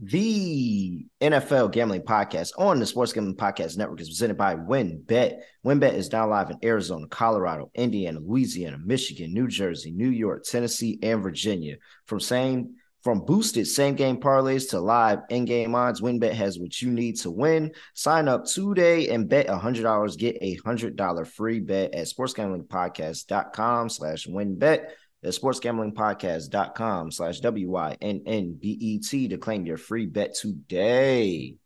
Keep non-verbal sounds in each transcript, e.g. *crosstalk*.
The NFL Gambling Podcast on the Sports Gambling Podcast Network is presented by WynnBET. WynnBET is now live in Arizona, Colorado, Indiana, Louisiana, Michigan, New Jersey, New York, Tennessee, and Virginia. From same from boosted same game parlays to live in game odds, WynnBET has what you need to win. Sign up today and bet $100. Get a $100 free bet at sportsgamblingpodcast.com slash wynnbet at sportsgamblingpodcast.com slash W-Y-N-N-B-E-T to claim your free bet today.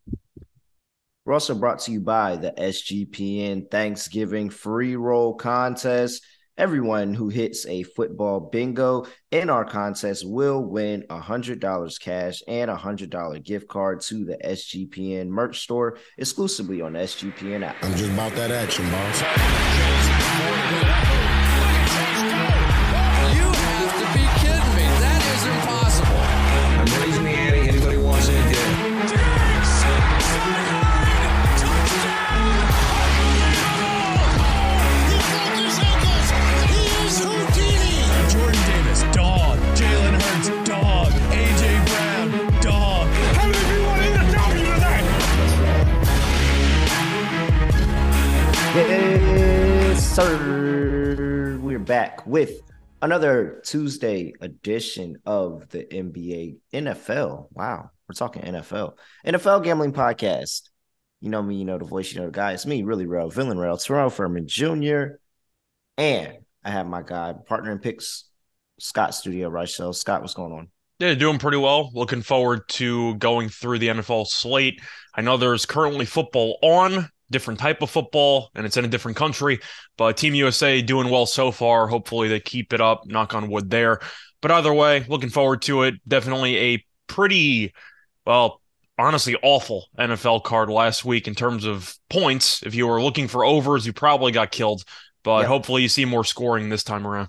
We're also brought to you by the SGPN Thanksgiving free roll contest. Everyone who hits a football bingo in our contest will win $100 cash and a $100 gift card to the SGPN merch store exclusively on SGPN app. I'm just about that action, boss. Back with another Tuesday edition of the NBA NFL. Wow, we're talking NFL. NFL Gambling Podcast. You know me, you know the voice, you know the guy. It's me, really real, villain real, Terrell Furman Jr. And I have my guy, partner in picks, Scott Studio right. So, Scott, what's going on? Yeah, doing pretty well. Looking forward to going through the NFL slate. I know there's currently football on, different type of football, and it's in a different country. But Team USA doing well so far. Hopefully they keep it up. Knock on wood there. But either way, looking forward to it. Definitely a pretty, well, honestly awful NFL card last week in terms of points. If you were looking for overs, you probably got killed. But Yeah. hopefully you see more scoring this time around.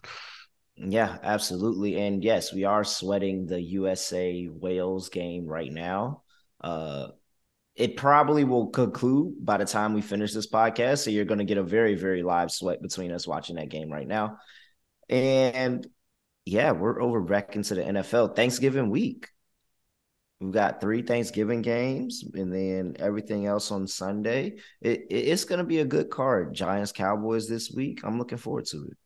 Yeah, absolutely. And yes, we are sweating the USA Wales game right now. Uh it probably will conclude by the time we finish this podcast. So you're going to get a very, very live sweat between us watching that game right now. And yeah, we're over back into the NFL Thanksgiving week. We've got three Thanksgiving games and then everything else on Sunday. It, it- it's going to be a good card. Giants Cowboys this week. I'm looking forward to it.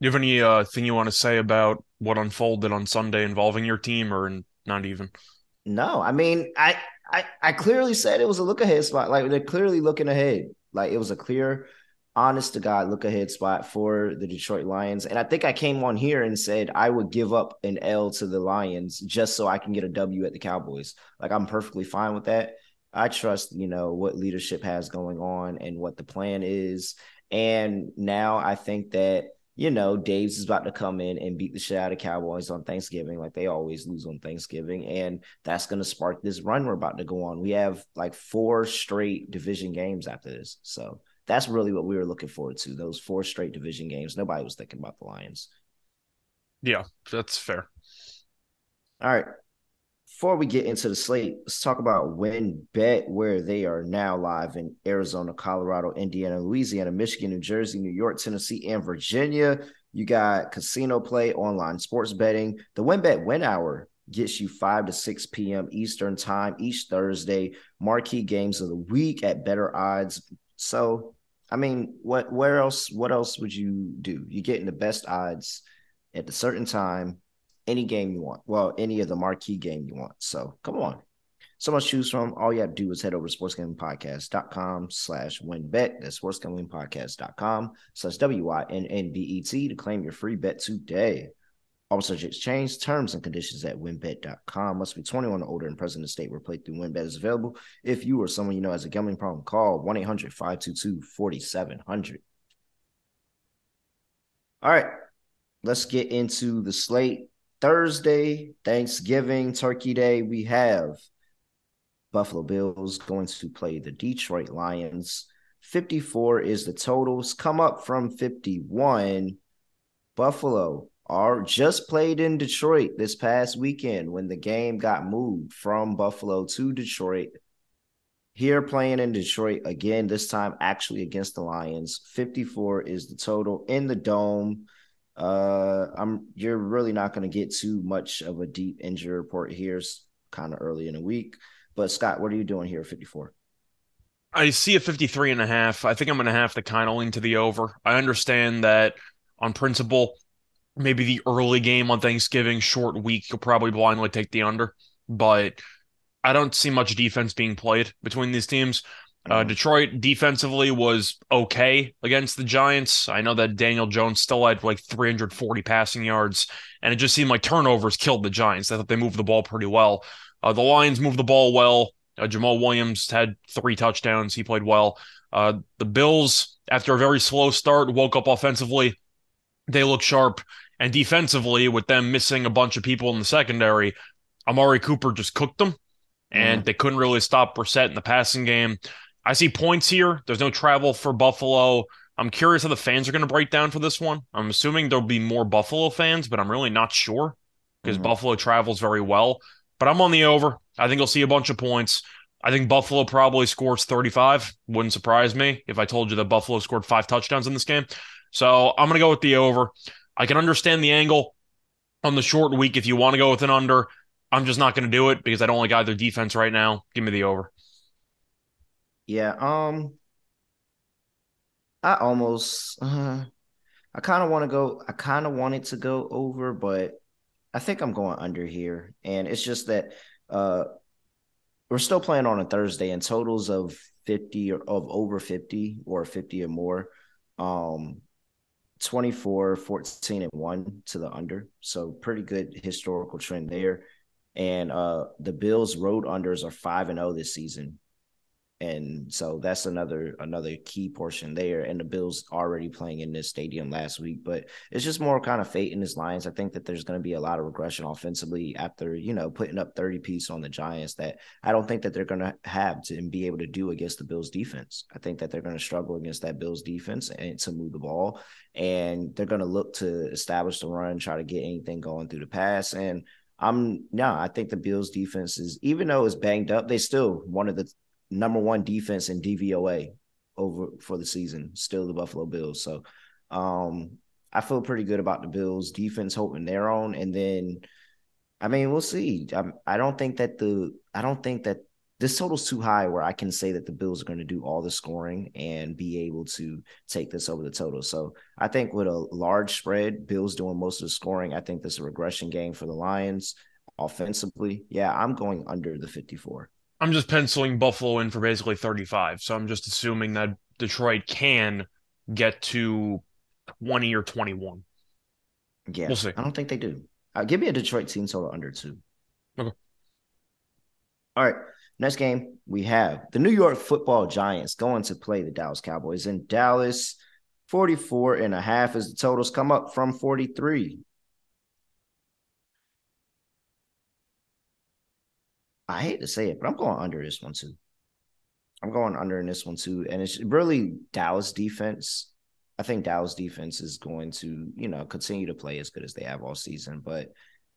Do you have any uh, thing you want to say about what unfolded on Sunday involving your team, or not even? No, I mean, I, I I clearly said it was a look ahead spot. Like they're clearly looking ahead. Like it was a clear, honest to God look ahead spot for the Detroit Lions. And I think I came on here and said I would give up an L to the Lions just so I can get a W at the Cowboys. Like I'm perfectly fine with that. I trust, you know, what leadership has going on and what the plan is. And now I think that you know, Dave's is about to come in and beat the shit out of Cowboys on Thanksgiving, like they always lose on Thanksgiving. And that's going to spark this run we're about to go on. We have like four straight division games after this. So that's really what we were looking forward to those four straight division games. Nobody was thinking about the Lions. Yeah, that's fair. All right. Before we get into the slate, let's talk about WynnBET, where they are now live in Arizona, Colorado, Indiana, Louisiana, Michigan, New Jersey, New York, Tennessee, and Virginia. You got casino play, online sports betting. The Win Bet Wynn Hour gets you 5 to 6 p.m. Eastern Time each Thursday. Marquee games of the week at better odds. So, I mean, what where else what else would you do? You're getting the best odds at a certain time any game you want. Well, any of the marquee game you want. So come on. So much to choose from. All you have to do is head over to sportsgamblingpodcast.com slash wynnbet. That's sportsgamblingpodcast.com slash W-I-N-N-B-E-T to claim your free bet today. All subjects change. Terms and conditions at wynnbet.com. Must be 21 or older and present in the state where playthrough WynnBET is available. If you or someone you know has a gambling problem, call 1-800-522-4700. All right. Let's get into the slate. Thursday, Thanksgiving, Turkey Day, we have Buffalo Bills going to play the Detroit Lions. 54 is the totals. Come up from 51. Buffalo are just played in Detroit this past weekend when the game got moved from Buffalo to Detroit. Here playing in Detroit again, this time actually against the Lions. 54 is the total in the dome. Uh, I'm you're really not going to get too much of a deep injury report here. A kind of early in the week. But Scott, what are you doing here at 54? I see a 53 and a half. I think I'm going to have to kind of lean to the over. I understand that on principle, maybe the early game on Thanksgiving, short week, you'll probably blindly take the under, but I don't see much defense being played between these teams. Uh, Mm-hmm. Detroit defensively was okay against the Giants. I know that Daniel Jones still had like 340 passing yards, and it just seemed like turnovers killed the Giants. I thought they moved the ball pretty well. Uh, the Lions moved the ball well. Uh, Jamaal Williams had three touchdowns. He played well. Uh, the Bills, after a very slow start, woke up offensively. They look sharp. And defensively, with them missing a bunch of people in the secondary, Amari Cooper just cooked them, and they couldn't really stop Brissett in the passing game. I see points here. There's no travel for Buffalo. I'm curious how the fans are going to break down for this one. I'm assuming there'll be more Buffalo fans, but I'm really not sure because Mhm. Buffalo travels very well. But I'm on the over. I think you'll see a bunch of points. I think Buffalo probably scores 35. Wouldn't surprise me if I told you that Buffalo scored five touchdowns in this game. So I'm going to go with the over. I can understand the angle on the short week if you want to go with an under. I'm just not going to do it because I don't like either defense right now. Give me the over. Yeah, um, I almost, uh, I kind of want to go, I kind of wanted to go over, but I think I'm going under here. And it's just that uh we're still playing on a Thursday and totals of 50 or of over 50 or 50 or more. Um 24, 14, and 1 to the under. So pretty good historical trend there. And uh the Bills road unders are 5 and 0 this season. And so that's another another key portion there. And the Bills already playing in this stadium last week, but it's just more kind of fate in his lines. I think that there's going to be a lot of regression offensively after you know putting up 30 piece on the Giants that I don't think that they're going to have to and be able to do against the Bills defense. I think that they're going to struggle against that Bills defense and to move the ball, and they're going to look to establish the run, try to get anything going through the pass, and I'm no, I think the Bills defense is even though it's banged up, they still one of the number one defense in DVOA over for the season, still the Buffalo Bills. So um I feel pretty good about the Bills defense holding their own. And then I mean, we'll see. I, I don't think that the I don't think that this total's too high where I can say that the Bills are going to do all the scoring and be able to take this over the total. So I think with a large spread, Bills doing most of the scoring, I think this is a regression game for the Lions offensively. Yeah, I'm going under the 54. I'm just penciling Buffalo in for basically 35. So I'm just assuming that Detroit can get to 20 or 21. Yeah, We'll see. I don't think they do. Uh, give me a Detroit team total under two. Okay. All right. Next game we have the New York Football Giants going to play the Dallas Cowboys in Dallas. 44 and a half as the totals come up from 43. I hate to say it, but I'm going under this one too. I'm going under in this one too. And it's really Dallas defense. I think Dallas defense is going to, you know, continue to play as good as they have all season. But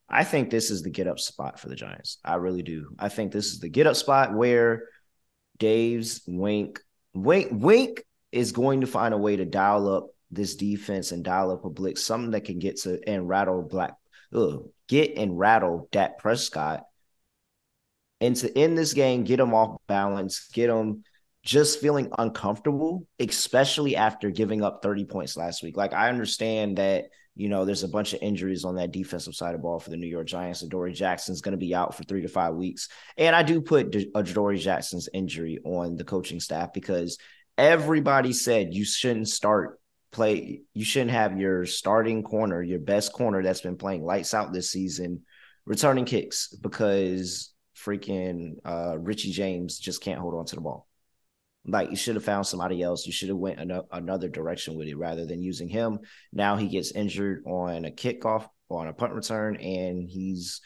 I think this is the get up spot for the Giants. I really do. I think this is the get up spot where Dave's Wink, Wink, Wink is going to find a way to dial up this defense and dial up a blitz, something that can get to and rattle Black, ugh, get and rattle Dak Prescott and to end this game, get them off balance, get them just feeling uncomfortable, especially after giving up 30 points last week. Like, I understand that, you know, there's a bunch of injuries on that defensive side of ball for the New York Giants. Adoree Jackson's going to be out for three to five weeks. And I do put uh, Adoree Jackson's injury on the coaching staff because everybody said you shouldn't start play, you shouldn't have your starting corner, your best corner that's been playing lights out this season, returning kicks because freaking uh, Richie James just can't hold on to the ball. Like you should have found somebody else. You should have went an- another direction with it rather than using him. Now he gets injured on a kickoff on a punt return, and he's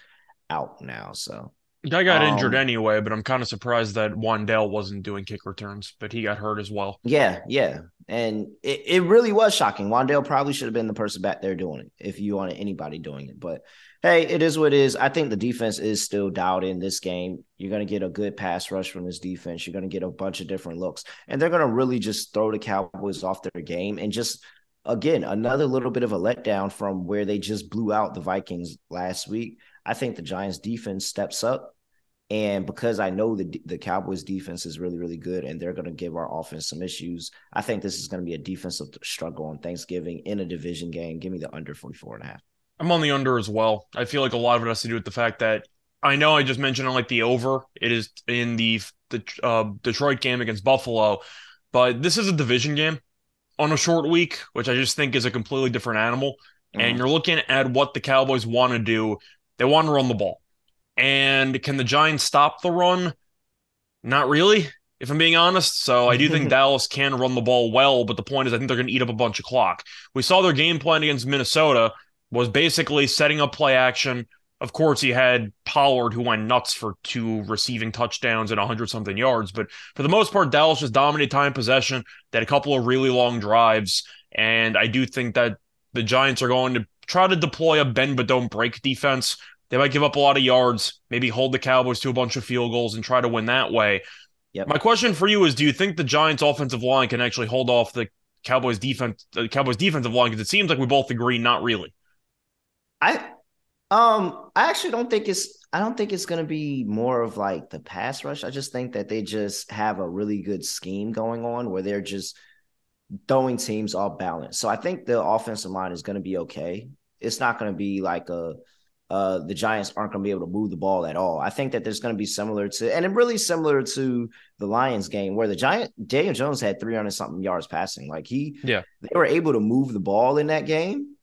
out now. So Guy got injured Um, anyway, but I'm kind of surprised that Wan'Dale wasn't doing kick returns, but he got hurt as well. yeah, yeah, and it, it really was shocking. Wan'Dale probably should have been the person back there doing it if you wanted anybody doing it. But hey, it is what it is. I think the defense is still dialed in this game. You're going to get a good pass rush from this defense. You're going to get a bunch of different looks, and they're going to really just throw the Cowboys off their game and just again another little bit of a letdown from where they just blew out the Vikings last week. I think the Giants defense steps up And because I know the the Cowboys defense is really, really good and they're going to give our offense some issues, I think this is going to be a defensive struggle on Thanksgiving in a division game. Give me the under 44 and a half. I'm on the under as well. I feel like a lot of it has to do with the fact that I know I just mentioned on like the over. It is in the the uh, Detroit game against Buffalo, but this is a division game on a short week, which I just think is a completely different animal. Mm-hmm. And you're looking at what the Cowboys want to do. They want to run the ball. And can the Giants stop the run? Not really, if I'm being honest. So I do think *laughs* Dallas can run the ball well, but the point is I think they're going to eat up a bunch of clock. We saw their game plan against Minnesota was basically setting up play action. Of course, he had Pollard who went nuts for two receiving touchdowns and 100 something yards, but for the most part, Dallas just dominated time possession. They had a couple of really long drives, and I do think that the Giants are going to try to deploy a bend but don't break defense. They might give up a lot of yards, maybe hold the Cowboys to a bunch of field goals and try to win that way. Yep. My question for you is: Do you think the Giants' offensive line can actually hold off the Cowboys' defense? The Cowboys' defensive line because it seems like we both agree not really. I, um, I actually don't think it's. I don't think it's going to be more of like the pass rush. I just think that they just have a really good scheme going on where they're just throwing teams off balance. So I think the offensive line is going to be okay. It's not going to be like a uh, the Giants aren't going to be able to move the ball at all. I think that there's going to be similar to, and really similar to the Lions game where the Giant Daniel Jones had 300 something yards passing. Like he, yeah, they were able to move the ball in that game,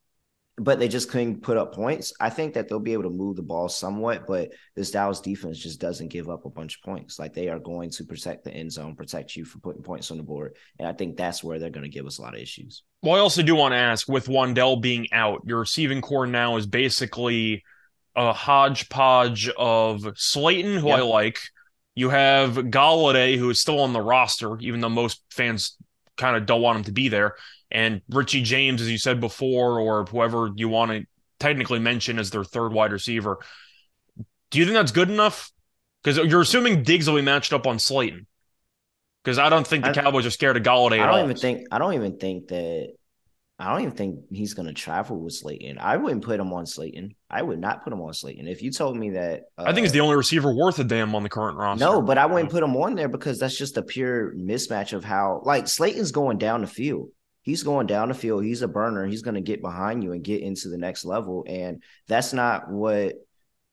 but they just couldn't put up points. I think that they'll be able to move the ball somewhat, but this Dallas defense just doesn't give up a bunch of points. Like they are going to protect the end zone, protect you from putting points on the board, and I think that's where they're going to give us a lot of issues. Well, I also do want to ask, with Wan'Dale being out, your receiving core now is basically a hodgepodge of Slayton, who yep. I like. You have Golladay, who is still on the roster, even though most fans kind of don't want him to be there. And Richie James, as you said before, or whoever you want to technically mention as their third wide receiver. Do you think that's good enough? Because you're assuming Diggs will be matched up on Slayton. Because I don't think the I, Cowboys are scared of Golladay. I don't even think I don't even think that I don't even think he's going to travel with Slayton. I wouldn't put him on Slayton. I would not put him on Slayton. If you told me that, uh, I think he's the only receiver worth a damn on the current roster. No, but I wouldn't put him on there because that's just a pure mismatch of how, like, Slayton's going down the field. He's going down the field. He's a burner. He's going to get behind you and get into the next level. And that's not what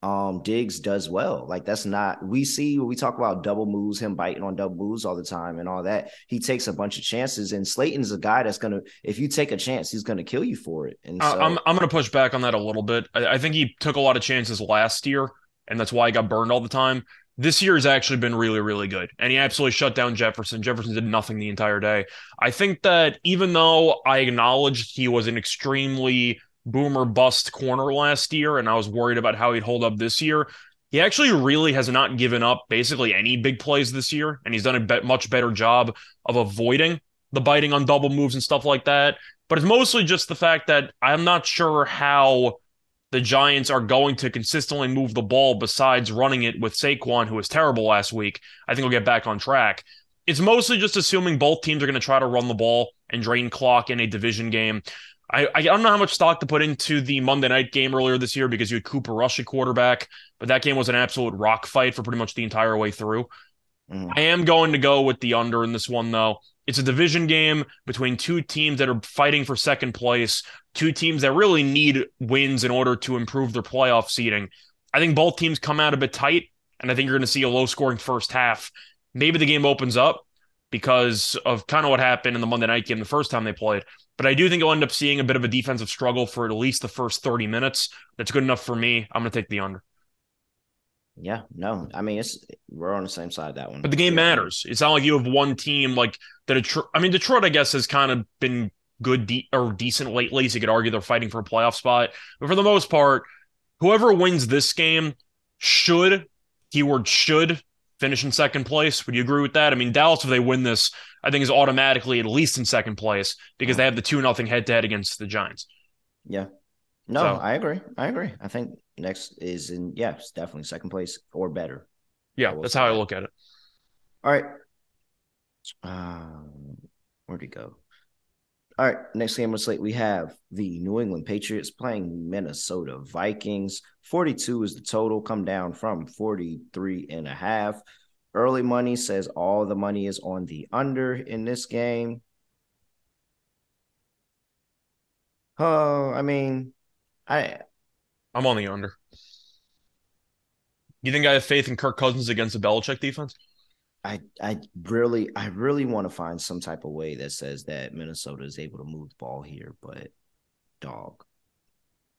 um Diggs does well. Like that's not we see we talk about double moves, him biting on double moves all the time and all that. He takes a bunch of chances, and Slayton's a guy that's gonna if you take a chance, he's gonna kill you for it. And so, I'm I'm gonna push back on that a little bit. I, I think he took a lot of chances last year, and that's why he got burned all the time. This year has actually been really, really good. And he absolutely shut down Jefferson. Jefferson did nothing the entire day. I think that even though I acknowledged he was an extremely boomer bust corner last year, and I was worried about how he'd hold up this year. He actually really has not given up basically any big plays this year, and he's done a much better job of avoiding the biting on double moves and stuff like that. But it's mostly just the fact that I'm not sure how the Giants are going to consistently move the ball besides running it with Saquon, who was terrible last week. I think he'll get back on track. It's mostly just assuming both teams are going to try to run the ball and drain clock in a division game. I, I don't know how much stock to put into the Monday night game earlier this year because you had Cooper Rush at quarterback, but that game was an absolute rock fight for pretty much the entire way through. Mm. I am going to go with the under in this one, though. It's a division game between two teams that are fighting for second place, two teams that really need wins in order to improve their playoff seeding. I think both teams come out a bit tight, and I think you're going to see a low scoring first half. Maybe the game opens up because of kind of what happened in the Monday night game the first time they played. But I do think you'll end up seeing a bit of a defensive struggle for at least the first 30 minutes. That's good enough for me. I'm going to take the under. Yeah, no, I mean it's we're on the same side that one. But the game matters. It's not like you have one team like the Detroit. I mean, Detroit, I guess, has kind of been good de- or decent lately. So you could argue they're fighting for a playoff spot. But for the most part, whoever wins this game should keyword should finish in second place. Would you agree with that? I mean, Dallas, if they win this, I think is automatically at least in second place because they have the two nothing head to head against the Giants. Yeah. No, so, I agree. I agree. I think next is in yeah, it's definitely second place or better. Yeah, that's how I look at it. All right. Um, where'd he go? All right, next game on slate, we have the New England Patriots playing Minnesota Vikings. 42 is the total, come down from 43 and a half. Early money says all the money is on the under in this game. Oh, I mean, I I'm on the under. You think I have faith in Kirk Cousins against the Belichick defense? I I really I really want to find some type of way that says that Minnesota is able to move the ball here, but dog,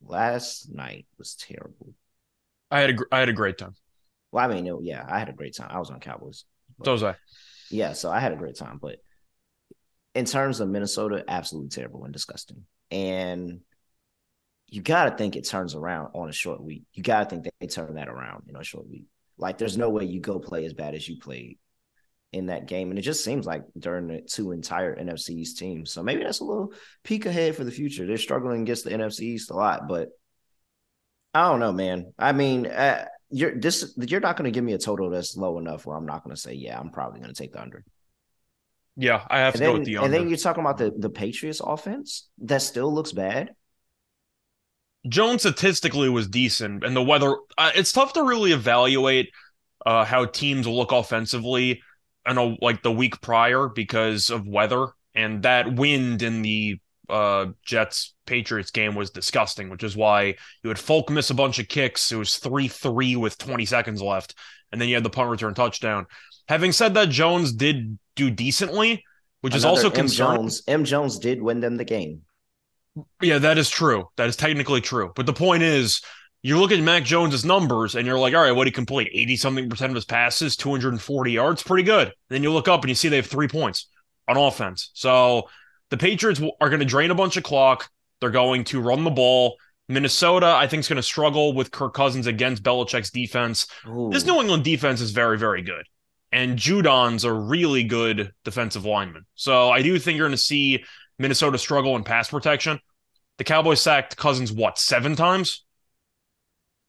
last night was terrible. I had a I had a great time. Well, I mean, it- yeah, I had a great time. I was on Cowboys. So was I. Yeah, so I had a great time, but in terms of Minnesota, absolutely terrible and disgusting. And you got to think it turns around on a short week. You got to think they turn that around in a short week. Like, there's no way you go play as bad as you played in that game. And it just seems like during the two entire NFC East teams. So maybe that's a little peek ahead for the future. They're struggling against the NFC East a lot, but I don't know, man. I mean, uh, you're this you're not going to give me a total that's low enough where I'm not going to say, yeah, I'm probably going to take the under. Yeah, I have And to go then, with the and then you're talking about the the Patriots offense that still looks bad. Jones statistically was decent, and the weather. Uh, it's tough to really evaluate uh, how teams look offensively, I know like the week prior because of weather and that wind in the uh, Jets Patriots game was disgusting, which is why you had Folk miss a bunch of kicks. It was three three with 20 seconds left, and then you had the punt return touchdown. Having said that, Jones did do decently, which is also M. concerning. Jones. M. Jones did win them the game. Yeah, that is true. That is technically true. But the point is, you look at Mac Jones's numbers and you're like, all right, what did he complete? 80 something percent of his passes, 240 yards, pretty good. Then you look up and you see they have three points on offense. So the Patriots are going to drain a bunch of clock. They're going to run the ball. Minnesota, I think, is going to struggle with Kirk Cousins against Belichick's defense. Ooh. This New England defense is very, very good. And Judon's a really good defensive lineman. So I do think you're going to see Minnesota struggle in pass protection. The Cowboys sacked Cousins what seven times?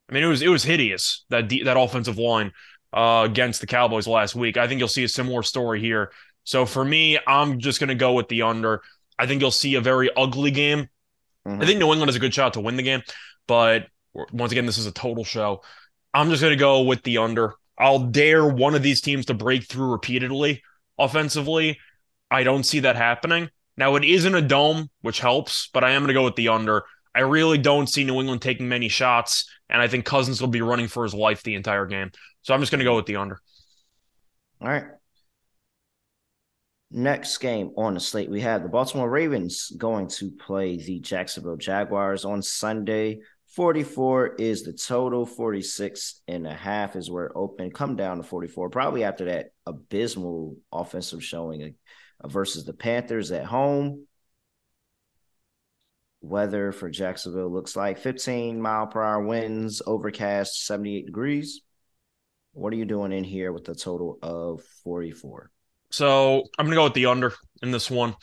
I mean, it was it was hideous that de- that offensive line uh, against the Cowboys last week. I think you'll see a similar story here. So for me, I'm just going to go with the under. I think you'll see a very ugly game. Mhm. I think New England has a good shot to win the game, but once again, this is a total show. I'm just going to go with the under. I'll dare one of these teams to break through repeatedly offensively. I don't see that happening. Now, it isn't a dome, which helps, but I am going to go with the under. I really don't see New England taking many shots, and I think Cousins will be running for his life the entire game. So I'm just going to go with the under. All right. Next game on the slate, we have the Baltimore Ravens going to play the Jacksonville Jaguars on Sunday. 44 is the total, 46 and a half is where it opened. Come down to 44, probably after that abysmal offensive showing versus the Panthers at home. Weather for Jacksonville looks like 15 mile per hour winds, overcast, 78 degrees. What are you doing in here with a total of 44? So I'm going to go with the under in this one.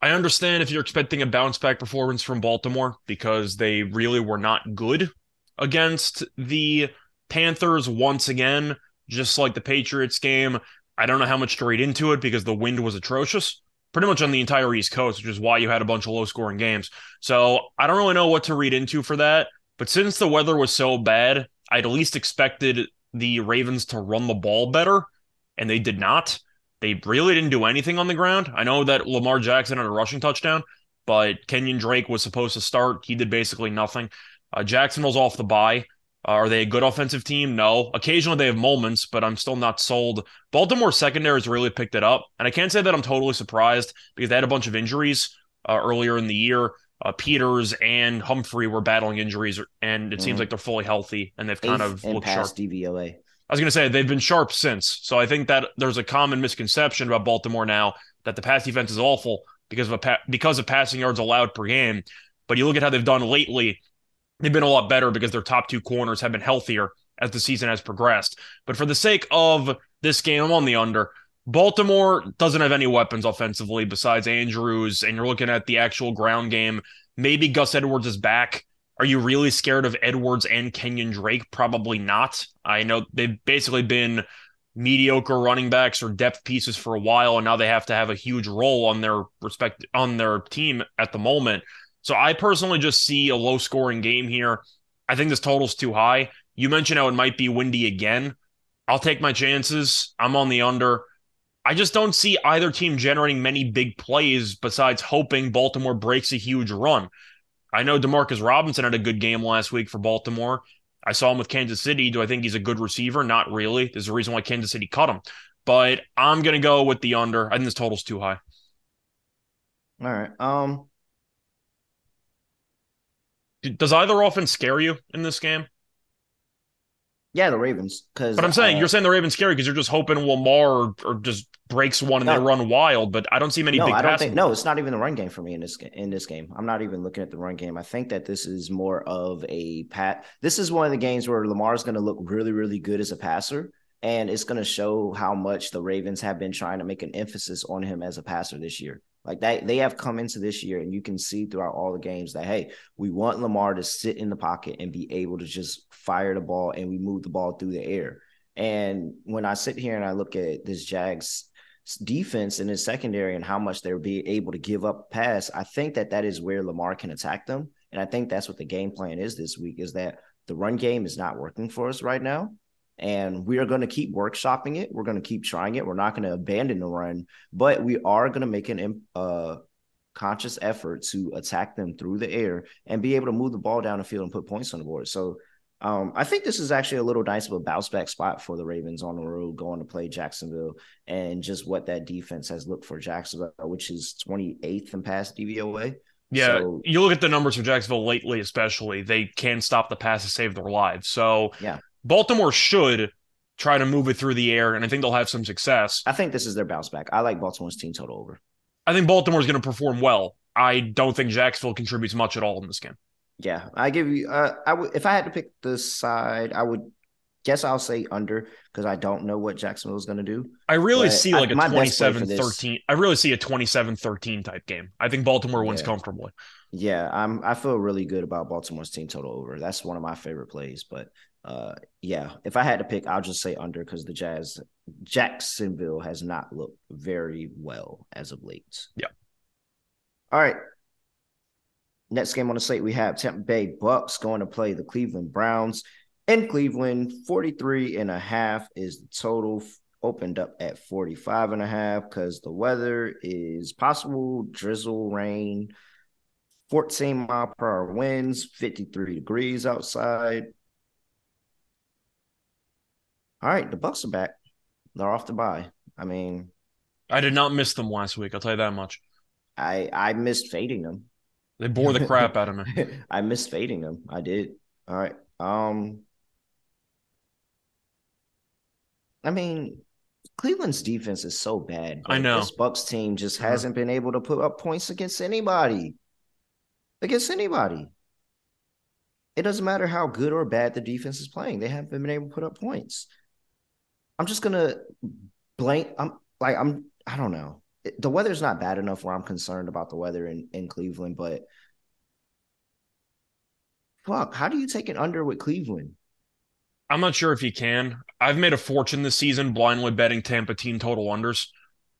I understand if you're expecting a bounce back performance from Baltimore because they really were not good against the Panthers once again, just like the Patriots game. I don't know how much to read into it because the wind was atrocious, pretty much on the entire East Coast, which is why you had a bunch of low scoring games. So I don't really know what to read into for that. But since the weather was so bad, I'd at least expected the Ravens to run the ball better, and they did not. They really didn't do anything on the ground. I know that Lamar Jackson had a rushing touchdown, but Kenyan Drake was supposed to start. He did basically nothing. Uh, Jacksonville's off the bye. Uh, are they a good offensive team? No. Occasionally they have moments, but I'm still not sold. Baltimore secondary has really picked it up. And I can't say that I'm totally surprised because they had a bunch of injuries uh, earlier in the year. Uh, Peters and Humphrey were battling injuries, and it seems Mhm. like they're fully healthy and they've kind Eighth of looked sharp. DVOA. I was going to say they've been sharp since. So I think that there's a common misconception about Baltimore now that the pass defense is awful because of a pa- because of passing yards allowed per game. But you look at how they've done lately; they've been a lot better because their top two corners have been healthier as the season has progressed. But for the sake of this game, I'm on the under. Baltimore doesn't have any weapons offensively besides Andrews, and you're looking at the actual ground game. Maybe Gus Edwards is back. Are you really scared of Edwards and Kenyan Drake? Probably not. I know they've basically been mediocre running backs or depth pieces for a while, and now they have to have a huge role on their respect on their team at the moment. So I personally just see a low scoring game here. I think this total's too high. You mentioned how it might be windy again. I'll take my chances. I'm on the under. I just don't see either team generating many big plays besides hoping Baltimore breaks a huge run. I know Demarcus Robinson had a good game last week for Baltimore. I saw him with Kansas City. Do I think he's a good receiver? Not really. There's a reason why Kansas City cut him. But I'm going to go with the under. I think this total's too high. All right. Um, Does either offense scare you in this game? yeah, the Ravens. Because But I'm saying uh, you're saying the Ravens scary because you're just hoping Lamar or, or just breaks one and No. they run wild. But I don't see many no, big I don't think. No, it's not even the run game for me in this in this game. I'm not even looking at the run game. I think that this is more of a pat. This is one of the games where Lamar's going to look really, really good as a passer, and it's going to show how much the Ravens have been trying to make an emphasis on him as a passer this year. Like that, they have come into this year, and you can see throughout all the games that hey, we want Lamar to sit in the pocket and be able to just fire the ball, and we move the ball through the air. And when I sit here and I look at this Jags defense and his secondary and how much they're being able to give up pass, I think that that is where Lamar can attack them. And I think that's what the game plan is this week is that the run game is not working for us right now. And we are going to keep workshopping it. We're going to keep trying it. We're not going to abandon the run, but we are going to make an uh, conscious effort to attack them through the air and be able to move the ball down the field and put points on the board. So um, I think this is actually a little nice of a bounce back spot for the Ravens on the road going to play Jacksonville and just what that defense has looked for Jacksonville, which is 28th in pass DVOA. Yeah, So- you look at the numbers for Jacksonville lately, especially they can stop the pass to save their lives. So Yeah. Baltimore should try to move it through the air, and I think they'll have some success. I think this is their bounce back. I like Baltimore's team total over. I think Baltimore's going to perform well. I don't think Jacksonville contributes much at all in this game. Yeah, I give you. Uh, I would if I had to pick the side, I would guess I'll say under because I don't know what Jacksonville is going to do. I really But see like a my best play for 27 this- 13. I really see a 27 13 type game. I think Baltimore wins Yeah. comfortably. Yeah, I'm. I feel really good about Baltimore's team total over. That's one of my favorite plays. But uh, yeah, if I had to pick, I'll just say under because the Jazz Jacksonville has not looked very well as of late. Yeah. All right. Next game on the slate, we have Tampa Bay Bucks going to play the Cleveland Browns in Cleveland. 43 and a half is the total opened up at 45 and a half because the weather is possible drizzle, rain, 14 mile per hour winds, 53 degrees outside. All right, the Bucks are back. They're off to buy. I mean, I did not miss them last week. I'll tell you that much. I I missed fading them. They bore the crap *laughs* out of me. I missed fading them. I did. All right. Um I mean, Cleveland's defense is so bad. I know. This Bucks team just Uh-huh. hasn't been able to put up points against anybody. Against anybody. It doesn't matter how good or bad the defense is playing. They haven't been able to put up points. I'm just gonna blank. I'm like I'm. I don't know. The weather's not bad enough where I'm concerned about the weather in in Cleveland, but fuck, how do you take it under with Cleveland? I'm not sure if you can. I've made a fortune this season blindly betting Tampa team total unders.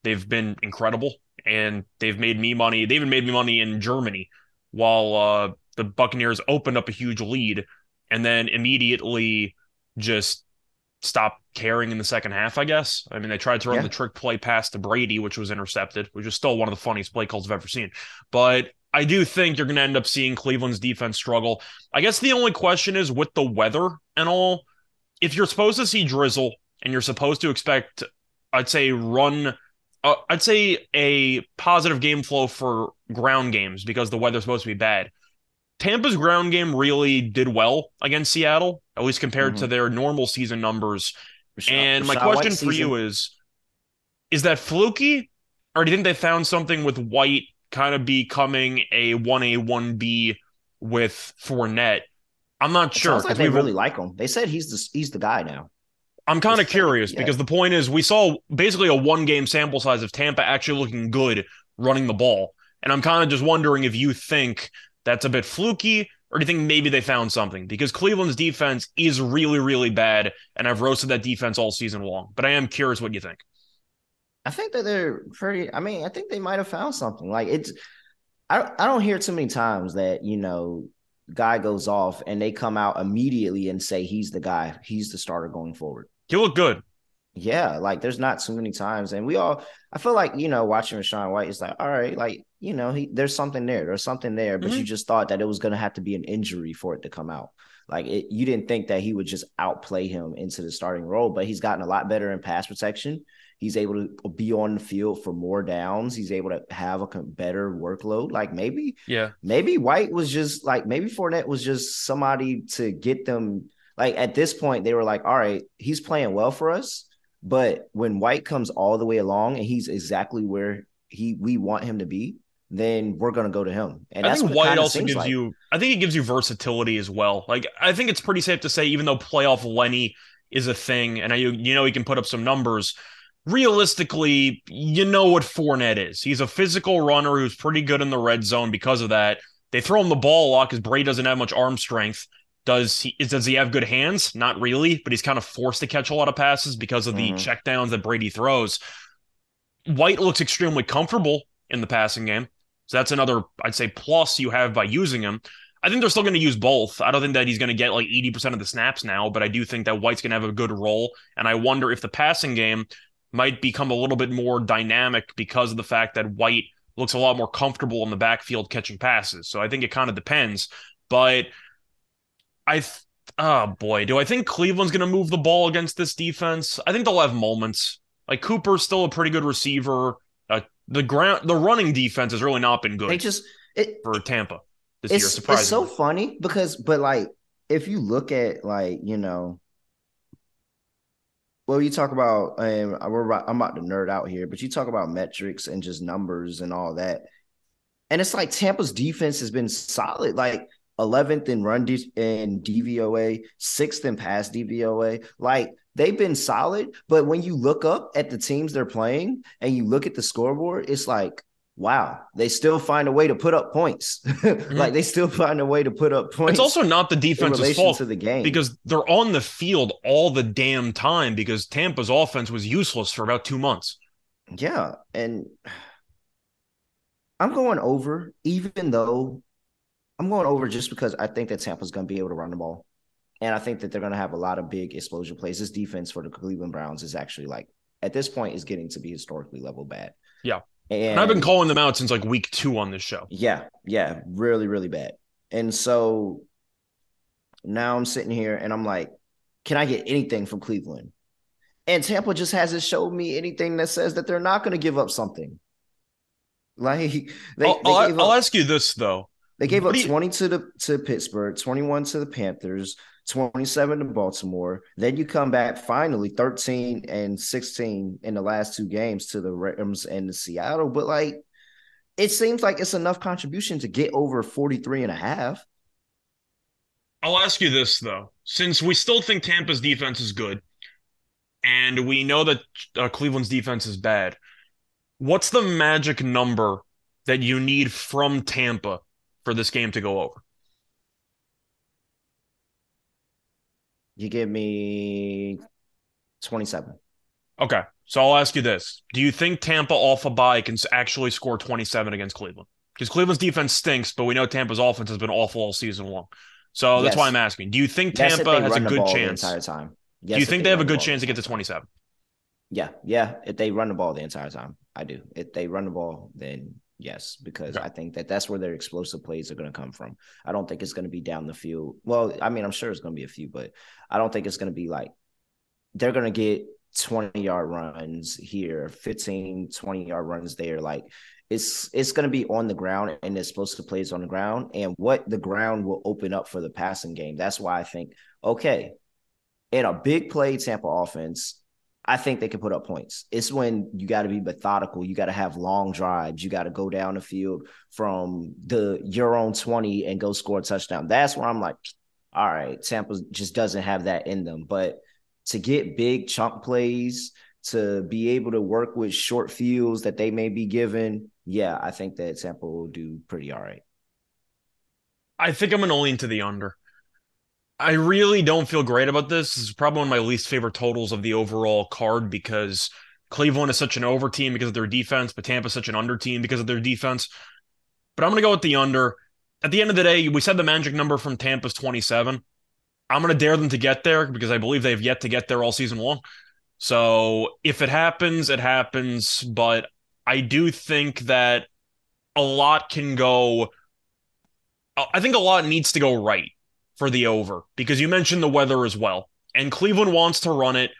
They've been incredible and they've made me money. They even made me money in Germany while uh, the Buccaneers opened up a huge lead and then immediately just stopped caring in the second half, I guess. I mean, they tried to run Yeah. the trick play pass to Brady, which was intercepted, which is still one of the funniest play calls I've ever seen. But I do think you're going to end up seeing Cleveland's defense struggle. I guess the only question is with the weather and all, if you're supposed to see drizzle and you're supposed to expect, I'd say, run, uh, I'd say a positive game flow for ground games because the weather's supposed to be bad. Tampa's ground game really did well against Seattle, at least compared to their normal season numbers. Rachaad- And my Rachaad question White for you is is that fluky or do you think they found something with White kind of becoming a 1A 1B with Fournette? I'm not It sure. sounds like they really like him. They said he's the he's the guy now. I'm kind of curious yeah. because the point is we saw basically a one game sample size of Tampa actually looking good running the ball. And I'm kind of just wondering if you think that's a bit fluky Or do you think maybe they found something? Because Cleveland's defense is really, really bad, and I've roasted that defense all season long. But I am curious what you think. I think that they're pretty. I mean, I think they might have found something. Like it's, I I don't hear too many times that you know, guy goes off and they come out immediately and say he's the guy, he's the starter going forward. He looked good. Yeah, like there's not too many times, and we all. I feel like you know, watching Rachaad White is like, all right, like you know, he there's something there, there's something there, but Mhm. you just thought that it was gonna have to be an injury for it to come out. Like it, you didn't think that he would just outplay him into the starting role, but he's gotten a lot better in pass protection. He's able to be on the field for more downs. He's able to have a better workload. Like maybe Yeah. maybe White was just like maybe Fournette was just somebody to get them. Like at this point, they were like, all right, he's playing well for us. But when White comes all the way along and he's exactly where he we want him to be, then we're gonna go to him. And I that's think White also gives like. you. I think it gives you versatility as well. Like I think it's pretty safe to say, even though playoff Lenny is a thing, and I, you you know he can put up some numbers. Realistically, you know what Fournette is. He's a physical runner who's pretty good in the red zone because of that. They throw him the ball a lot because Bray doesn't have much arm strength. Does he does he have good hands? Not really, but he's kind of forced to catch a lot of passes because of the Mhm. checkdowns that Brady throws. White looks extremely comfortable in the passing game. So that's another, I'd say, plus you have by using him. I think they're still going to use both. I don't think that he's going to get like 80% of the snaps now, but I do think that White's going to have a good role. And I wonder if the passing game might become a little bit more dynamic because of the fact that White looks a lot more comfortable in the backfield catching passes. So I think it kind of depends. But I, th- oh boy, do I think Cleveland's going to move the ball against this defense? I think they'll have moments. Like Cooper's still a pretty good receiver. Uh, the ground, the running defense has really not been good They just it, for Tampa this year. it's, it's so funny because but like if you look at like you know well you talk about and we're about, i'm about to nerd out here but you talk about metrics and just numbers and all that and it's like tampa's defense has been solid like 11th in run D- in dvoa 6th in pass dvoa like they've been solid but when you look up at the teams they're playing and you look at the scoreboard it's like wow, they still find a way to put up points. *laughs* Mm-hmm. like they still find a way to put up points. it's also not the defense's fault to the game because they're on the field all the damn time because Tampa's offense was useless for about two months. yeah, and *sighs* I'm going over, even though I'm going over just because I think that Tampa's going to be able to run the ball, and I think that they're going to have a lot of big explosion plays. This defense for the Cleveland Browns is actually like at this point is getting to be historically level bad. Yeah. and, And I've been calling them out since like week two on this show. Yeah, yeah, really, really bad. And so now I'm sitting here and I'm like, can I get anything from Cleveland? And Tampa just hasn't showed me anything that says that they're not going to give up something. Like they, I'll, they I'll- I'll ask you this though. They gave what up you- 20 to the to Pittsburgh, 21 to the Panthers, 27 to Baltimore. Then you come back finally 13 and 16 in the last two games to the Rams and the Seattle. But like it seems like it's enough contribution to get over 43 and a half. I'll ask you this though, since we still think Tampa's defense is good, and we know that uh, Cleveland's defense is bad. What's the magic number that you need from Tampa for this game to go over? You give me 27. Okay, so I'll ask you this: Do you think Tampa off a bye can actually score 27 against Cleveland? Because Cleveland's defense stinks, but we know Tampa's offense has been awful all season long. So that's Yes. why I'm asking: Do you think Tampa they has a good chance? the entire time. Do you think they have a good chance to get to 27? Yeah, yeah. If they run the ball the entire time, I do. If they run the ball, then yes, because Okay. I think that that's where their explosive plays are going to come from. I don't think it's going to be down the field. Well, I mean, I'm sure it's going to be a few, but I don't think it's going to be like they're going to get 20 yard runs here, 15, 20 yard runs there. Like it's it's going to be on the ground and it's supposed explosive plays on the ground, and what the ground will open up for the passing game. That's why I think okay, in a big play Tampa offense. I think they can put up points. It's when you got to be methodical. You got to have long drives. You got to go down the field from the your own 20 and go score a touchdown. That's where I'm like, all right, Tampa just doesn't have that in them. But to get big chunk plays, to be able to work with short fields that they may be given, yeah, I think that Tampa will do pretty all right. I think I'm to lean to the under. I really don't feel great about this. This is probably one of my least favorite totals of the overall card because Cleveland is such an over team because of their defense, but Tampa is such an under team because of their defense. But I'm going to go with the under. At the end of the day, we said the magic number from Tampa is 27. I'm going to dare them to get there because I believe they've yet to get there all season long. So if it happens, it happens. But I do think that a lot can go. I think a lot needs to go right for the over because you mentioned the weather as well. And Cleveland wants to run it.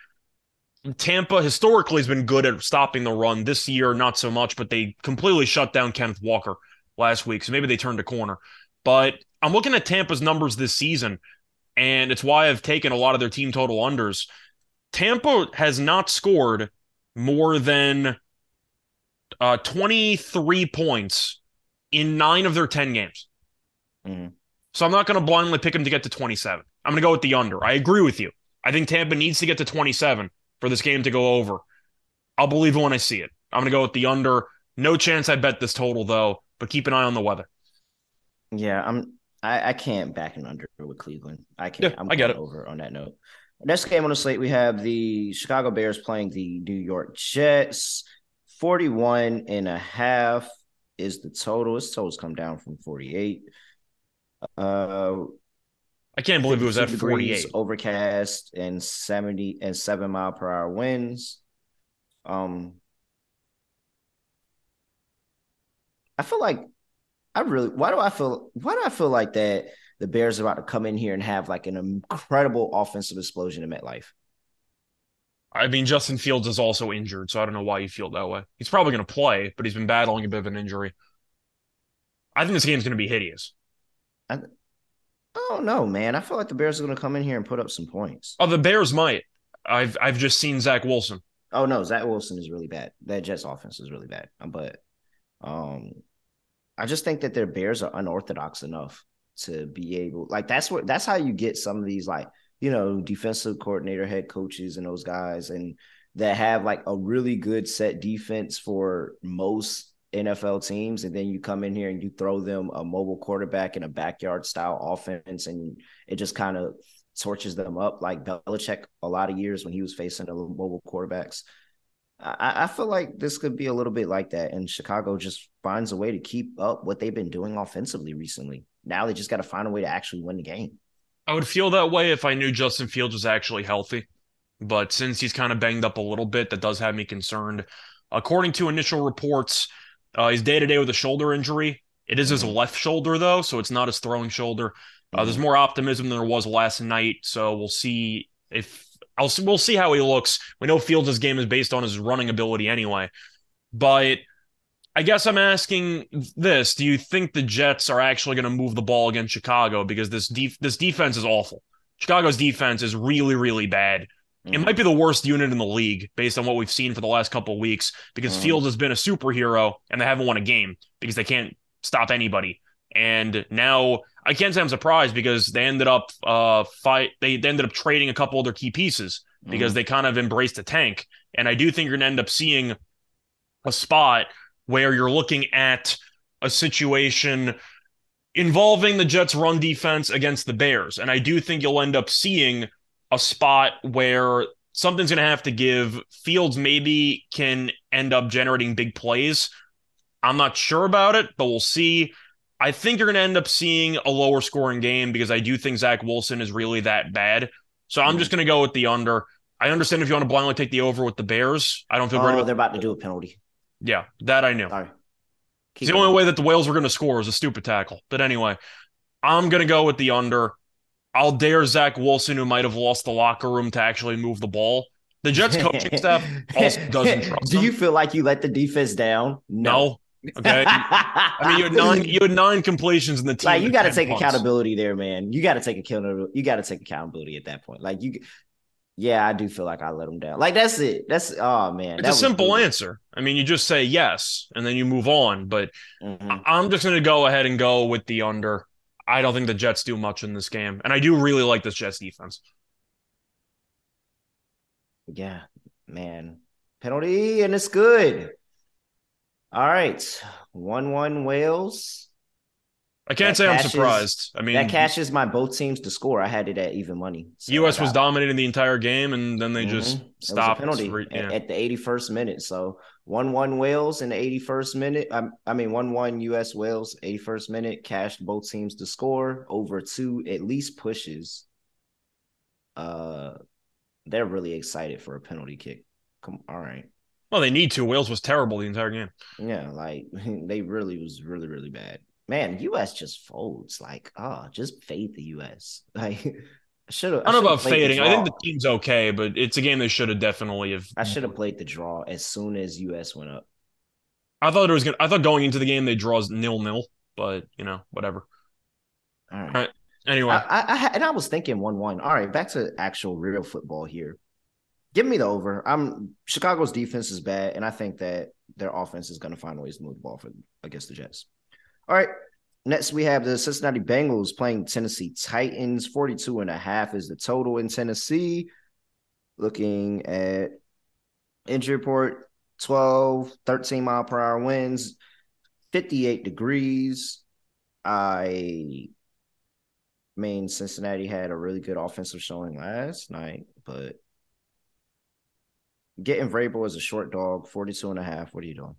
Tampa historically has been good at stopping the run. This year, not so much, but they completely shut down Kenneth Walker last week. So maybe they turned a corner. But I'm looking at Tampa's numbers this season, and it's why I've taken a lot of their team total unders. Tampa has not scored more than uh, 23 points in nine of their 10 games. Mhm. So I'm not going to blindly pick him to get to 27. I'm going to go with the under. I agree with you. I think Tampa needs to get to 27 for this game to go over. I'll believe it when I see it. I'm going to go with the under. No chance I bet this total though, but keep an eye on the weather. Yeah, I'm. I, I can't back an under with Cleveland. I can't. Yeah, I'm I get going over on that note. Next game on the slate, we have the Chicago Bears playing the New York Jets. 41 and a half is the total. Its totals come down from 48. Uh, I can't believe it was at 48. overcast and 70 and 7 mile per hour winds. Um I feel like I really why do I feel why do I feel like that the Bears are about to come in here and have like an incredible offensive explosion in MetLife? I mean, Justin Fields is also injured, so I don't know why you feel that way. He's probably going to play, but he's been battling a bit of an injury. I think this game's going to be hideous. I don't know, man. I feel like the Bears are going to come in here and put up some points. Oh, the Bears might. I've I've just seen Zach Wilson. Oh no, Zach Wilson is really bad. That Jets offense is really bad. But um I just think that their Bears are unorthodox enough to be able like that's what that's how you get some of these like, you know, defensive coordinator, head coaches and those guys and that have like a really good set defense for most NFL teams, and then you come in here and you throw them a mobile quarterback in a backyard style offense, and it just kind of torches them up like Belichick a lot of years when he was facing the mobile quarterbacks. I, I feel like this could be a little bit like that, and Chicago just finds a way to keep up what they've been doing offensively recently. Now they just got to find a way to actually win the game. I would feel that way if I knew Justin Fields was actually healthy. But since he's kind of banged up a little bit, that does have me concerned. According to initial reports, uh, he's day to day with a shoulder injury. It is his left shoulder, though, so it's not his throwing shoulder. Uh, there's more optimism than there was last night, so we'll see if I'll we'll see how he looks. We know Fields' game is based on his running ability anyway, but I guess I'm asking this: Do you think the Jets are actually going to move the ball against Chicago because this def- this defense is awful? Chicago's defense is really really bad. It might be the worst unit in the league based on what we've seen for the last couple of weeks because Mhm. Fields has been a superhero and they haven't won a game because they can't stop anybody. And now I can't say I'm surprised because they ended up uh fight they, they ended up trading a couple of their key pieces because they kind of embraced a tank. And I do think you're gonna end up seeing a spot where you're looking at a situation involving the Jets run defense against the Bears. And I do think you'll end up seeing a spot where something's going to have to give. Fields maybe can end up generating big plays. I'm not sure about it, but we'll see. I think you're going to end up seeing a lower scoring game because I do think Zach Wilson is really that bad. So I'm just going to go with the under. I understand if you want to blindly take the over with the Bears. I don't feel great Oh, about they're about to do a penalty. Yeah, that I knew. Sorry. It's the only way that the Wales were going to score is a stupid tackle. But anyway, I'm going to go with the under. I'll dare Zach Wilson, who might have lost the locker room, to actually move the ball. The Jets coaching *laughs* staff also doesn't trust Do you feel like you let the defense down? No. Okay. *laughs* I mean, you had nine. You had nine completions in the team. like you got to take punts. accountability there, man. You got to take accountability. You got to take accountability at that point. Like you, yeah, I do feel like I let them down. Like that's it. That's oh man, It's a simple brutal. answer. I mean, you just say yes, and then you move on. But Mhm. I'm just going to go ahead and go with the under. I don't think the Jets do much in this game, and I do really like this Jets defense. Yeah, man, penalty and it's good. All right, one one Wales. I can't That say I'm surprised. I mean, that cashes my both teams to score. I had it at even money. So U.S. Was dominating the entire game, and then they just Mhm. Was a stopped. penalty re- at, yeah. at the 81st minute. So one one Wales in the 81st minute. I, I mean one one U.S. Wales 81st minute cashed both teams to score over two at least pushes. Uh, they're really excited for a penalty kick. Come, all right, Well, they need to. Wales was terrible the entire game. yeah, like *laughs* they really was really really bad. Man, U.S. just folds. Like, oh, just fade the U.S. *laughs* Like, I should have. I don't know about fading. I think the team's okay, but it's a game they should have definitely have. I should have played the draw as soon as U.S. went up. I thought it was gonna. I thought going into the game they draws nil nil, but you know whatever. All right. right. Anyway, I, I, I and I was thinking one one. All right, back to actual real football here. Give me the over. I'm Chicago's defense is bad, and I think that their offense is going to find ways to move the ball for against the Jets. All right. Next, we have the Cincinnati Bengals playing Tennessee Titans. 42 and a half is the total in Tennessee. Looking at injury report 12, 13 mile per hour winds, 58 degrees. I mean, Cincinnati had a really good offensive showing last night, but getting Vrabel as a short dog, 42 and a half. What are you doing?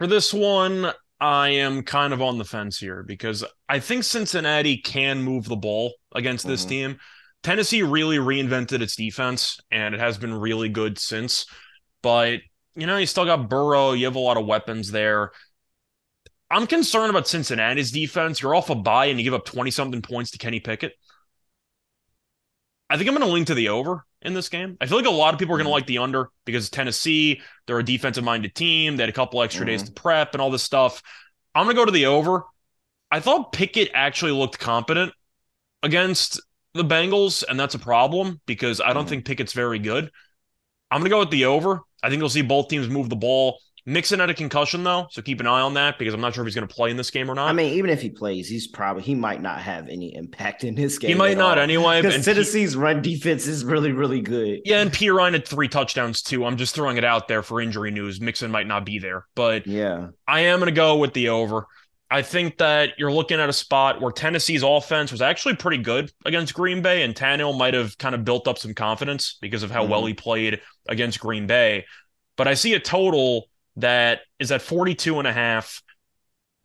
for this one, I am kind of on the fence here because I think Cincinnati can move the ball against this Mhm. team. Tennessee really reinvented its defense, and it has been really good since. But you know, you still got Burrow. You have a lot of weapons there. I'm concerned about Cincinnati's defense. You're off a bye and you give up 20 something points to Kenny Pickett. I think I'm going to lean to the over in this game. I feel like a lot of people are going to Mhm. like the under because Tennessee, they're a defensive minded team. They had a couple extra days Mhm. to prep and all this stuff. I'm going to go to the over. I thought Pickett actually looked competent against the Bengals, and that's a problem because I don't Mhm. think Pickett's very good. I'm going to go with the over. I think you'll see both teams move the ball. Mixon had a concussion though, so keep an eye on that because I'm not sure if he's going to play in this game or not. I mean, even if he plays, he's probably he might not have any impact in this game. he might not all. anyway. *laughs* Because and P- Tennessee's run defense is really, really good. yeah, and Perine had three touchdowns too. I'm just throwing it out there for injury news. Mixon might not be there, but Yeah. I am going to go with the over. I think that you're looking at a spot where Tennessee's offense was actually pretty good against Green Bay, and Tannehill might have kind of built up some confidence because of how well Mhm. he played against Green Bay. But I see a total that is at 42 and a half.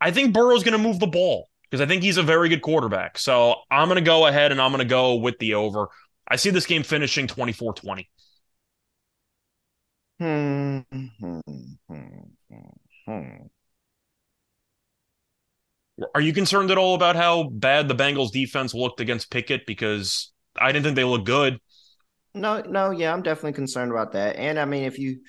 I think Burrow's going to move the ball because I think he's a very good quarterback. So I'm going to go ahead and I'm going to go with the over. I see this game finishing 24 20. Hmm. Hmm. Hmm. Are you concerned at all about how bad the Bengals defense looked against Pickett? Because I didn't think they looked good. No, no, yeah, I'm definitely concerned about that. And I mean, if you,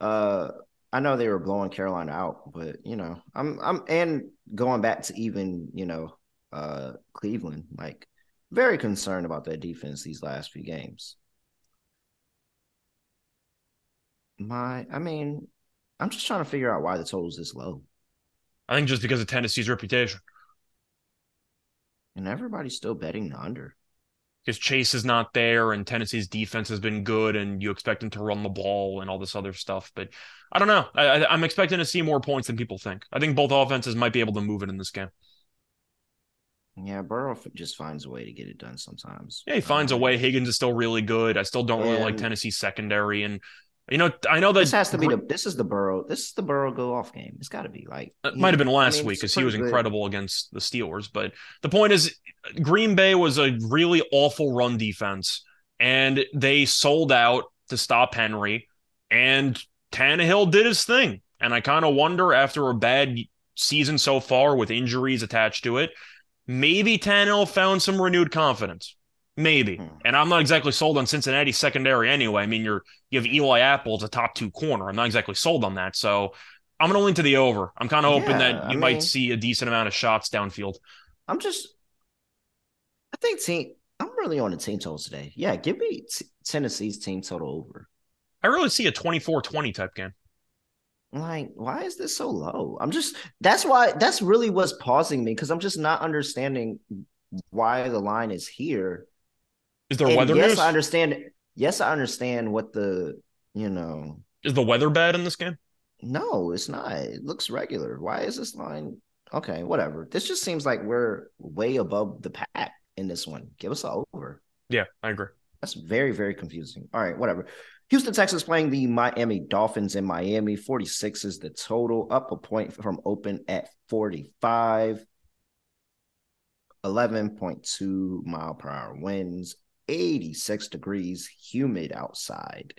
uh, I know they were blowing Carolina out, but you know, I'm, I'm, and going back to even, you know, uh, Cleveland, like, very concerned about that defense these last few games. My, I mean, I'm just trying to figure out why the total's this low, I think just because of Tennessee's reputation. and everybody's still betting the under. Because Chase is not there and Tennessee's defense has been good and you expect them to run the ball and all this other stuff. But I don't know. I, I'm expecting to see more points than people think. I think both offenses might be able to move it in this game. Yeah, Burrow just finds a way to get it done sometimes. Yeah, he finds a Um, way. Higgins is still really good. I still don't really like And- Tennessee's secondary. And, you know, I know that This has to be the. This is the Burrow. This is the Burrow go off game. It's got to be like. It might have been I last mean, week because he was good- incredible against the Steelers. But the point is, Green Bay was a really awful run defense, and they sold out to stop Henry, and Tannehill did his thing. And I kind of wonder after a bad season so far with injuries attached to it, maybe Tannehill found some renewed confidence. Maybe. Hmm. And I'm not exactly sold on Cincinnati secondary anyway. I mean, you're you have Eli Apple as a top two corner. I'm not exactly sold on that. So I'm gonna lean to the over. I'm kind of hoping Yeah, that I you might mean- see a decent amount of shots downfield. I'm just. I think team. I'm really on the team total today. Yeah, give me t- Tennessee's team total over. I really see a 24-20 type game. Like, why is this so low? I'm just. That's why. That's really what's pausing me because I'm just not understanding why the line is here. Is there And weather yes, news? I understand. Yes, I understand what the. You know. Is the weather bad in this game? No, it's not. It looks regular. Why is this line? Okay, whatever. This just seems like we're way above the pack in this one. Give us all over. Yeah, I agree. That's very, very confusing. All right, whatever. Houston Texans playing the Miami Dolphins in Miami. 46 is the total, up a point from open at 45. 11.2 mile per hour winds, 86 degrees, humid outside.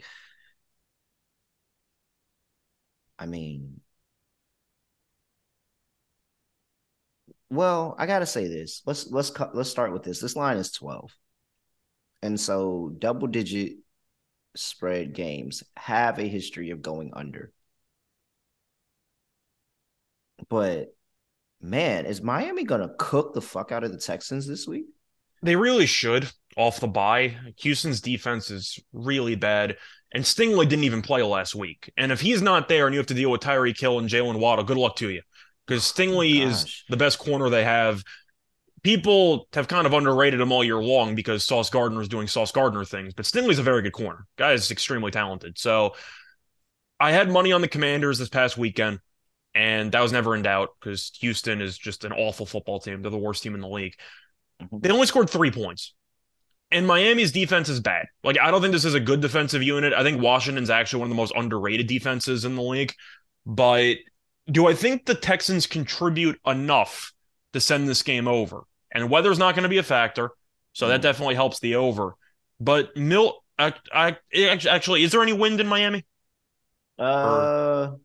I mean, well, I gotta say this. Let's let's. Let's start with this. This line is 12, and so double digit spread games have a history of going under. But man, is Miami gonna cook the fuck out of the Texans this week? They really should off the bye. Houston's defense is really bad, and Stingley didn't even play last week. And if he's not there, and you have to deal with Tyreek Hill and Jaylen Waddle, good luck to you, because Stingley is the best corner they have. People have kind of underrated him all year long because Sauce Gardner is doing Sauce Gardner things, but Stingley's a very good corner. Guy is extremely talented. So I had money on the Commanders this past weekend, and that was never in doubt because Houston is just an awful football team. They're the worst team in the league. Mhm. They only scored three points. And Miami's defense is bad. Like, I don't think this is a good defensive unit. I think Washington's actually one of the most underrated defenses in the league. But do I think the Texans contribute enough to send this game over? And weather's not going to be a factor. So that Mhm. definitely helps the over. But Milt, I, I, actually, is there any wind in Miami? Uh,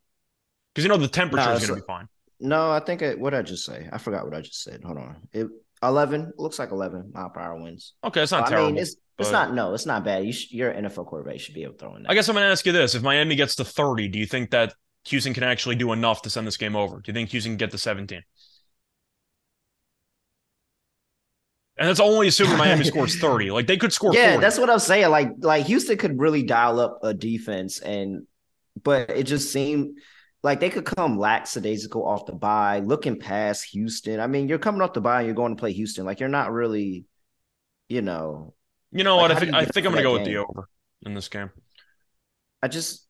Because you know the temperature No, is going to be fine. no, I think it, what I just say. I forgot what I just said. Hold on. It 11 looks like 11 mile per hour wins. Okay, it's not I terrible. mean, it's it's not no, it's not bad. You sh- you're NFL quarterback. You should be able to throw in that. I guess I'm going to ask you this: If Miami gets to 30, do you think that Houston can actually do enough to send this game over? Do you think Houston can get to 17? And that's only assuming Miami *laughs* scores 30. Like they could score. yeah, 40. that's what I'm saying. Like like Houston could really dial up a defense, and but it just seemed like they could come lackadaisical off the bye, looking past Houston. I mean, you're coming off the bye and you're going to play Houston. Like you're not really, you know. You know Like, what? I think I think I'm going to go that with the over in this game. I just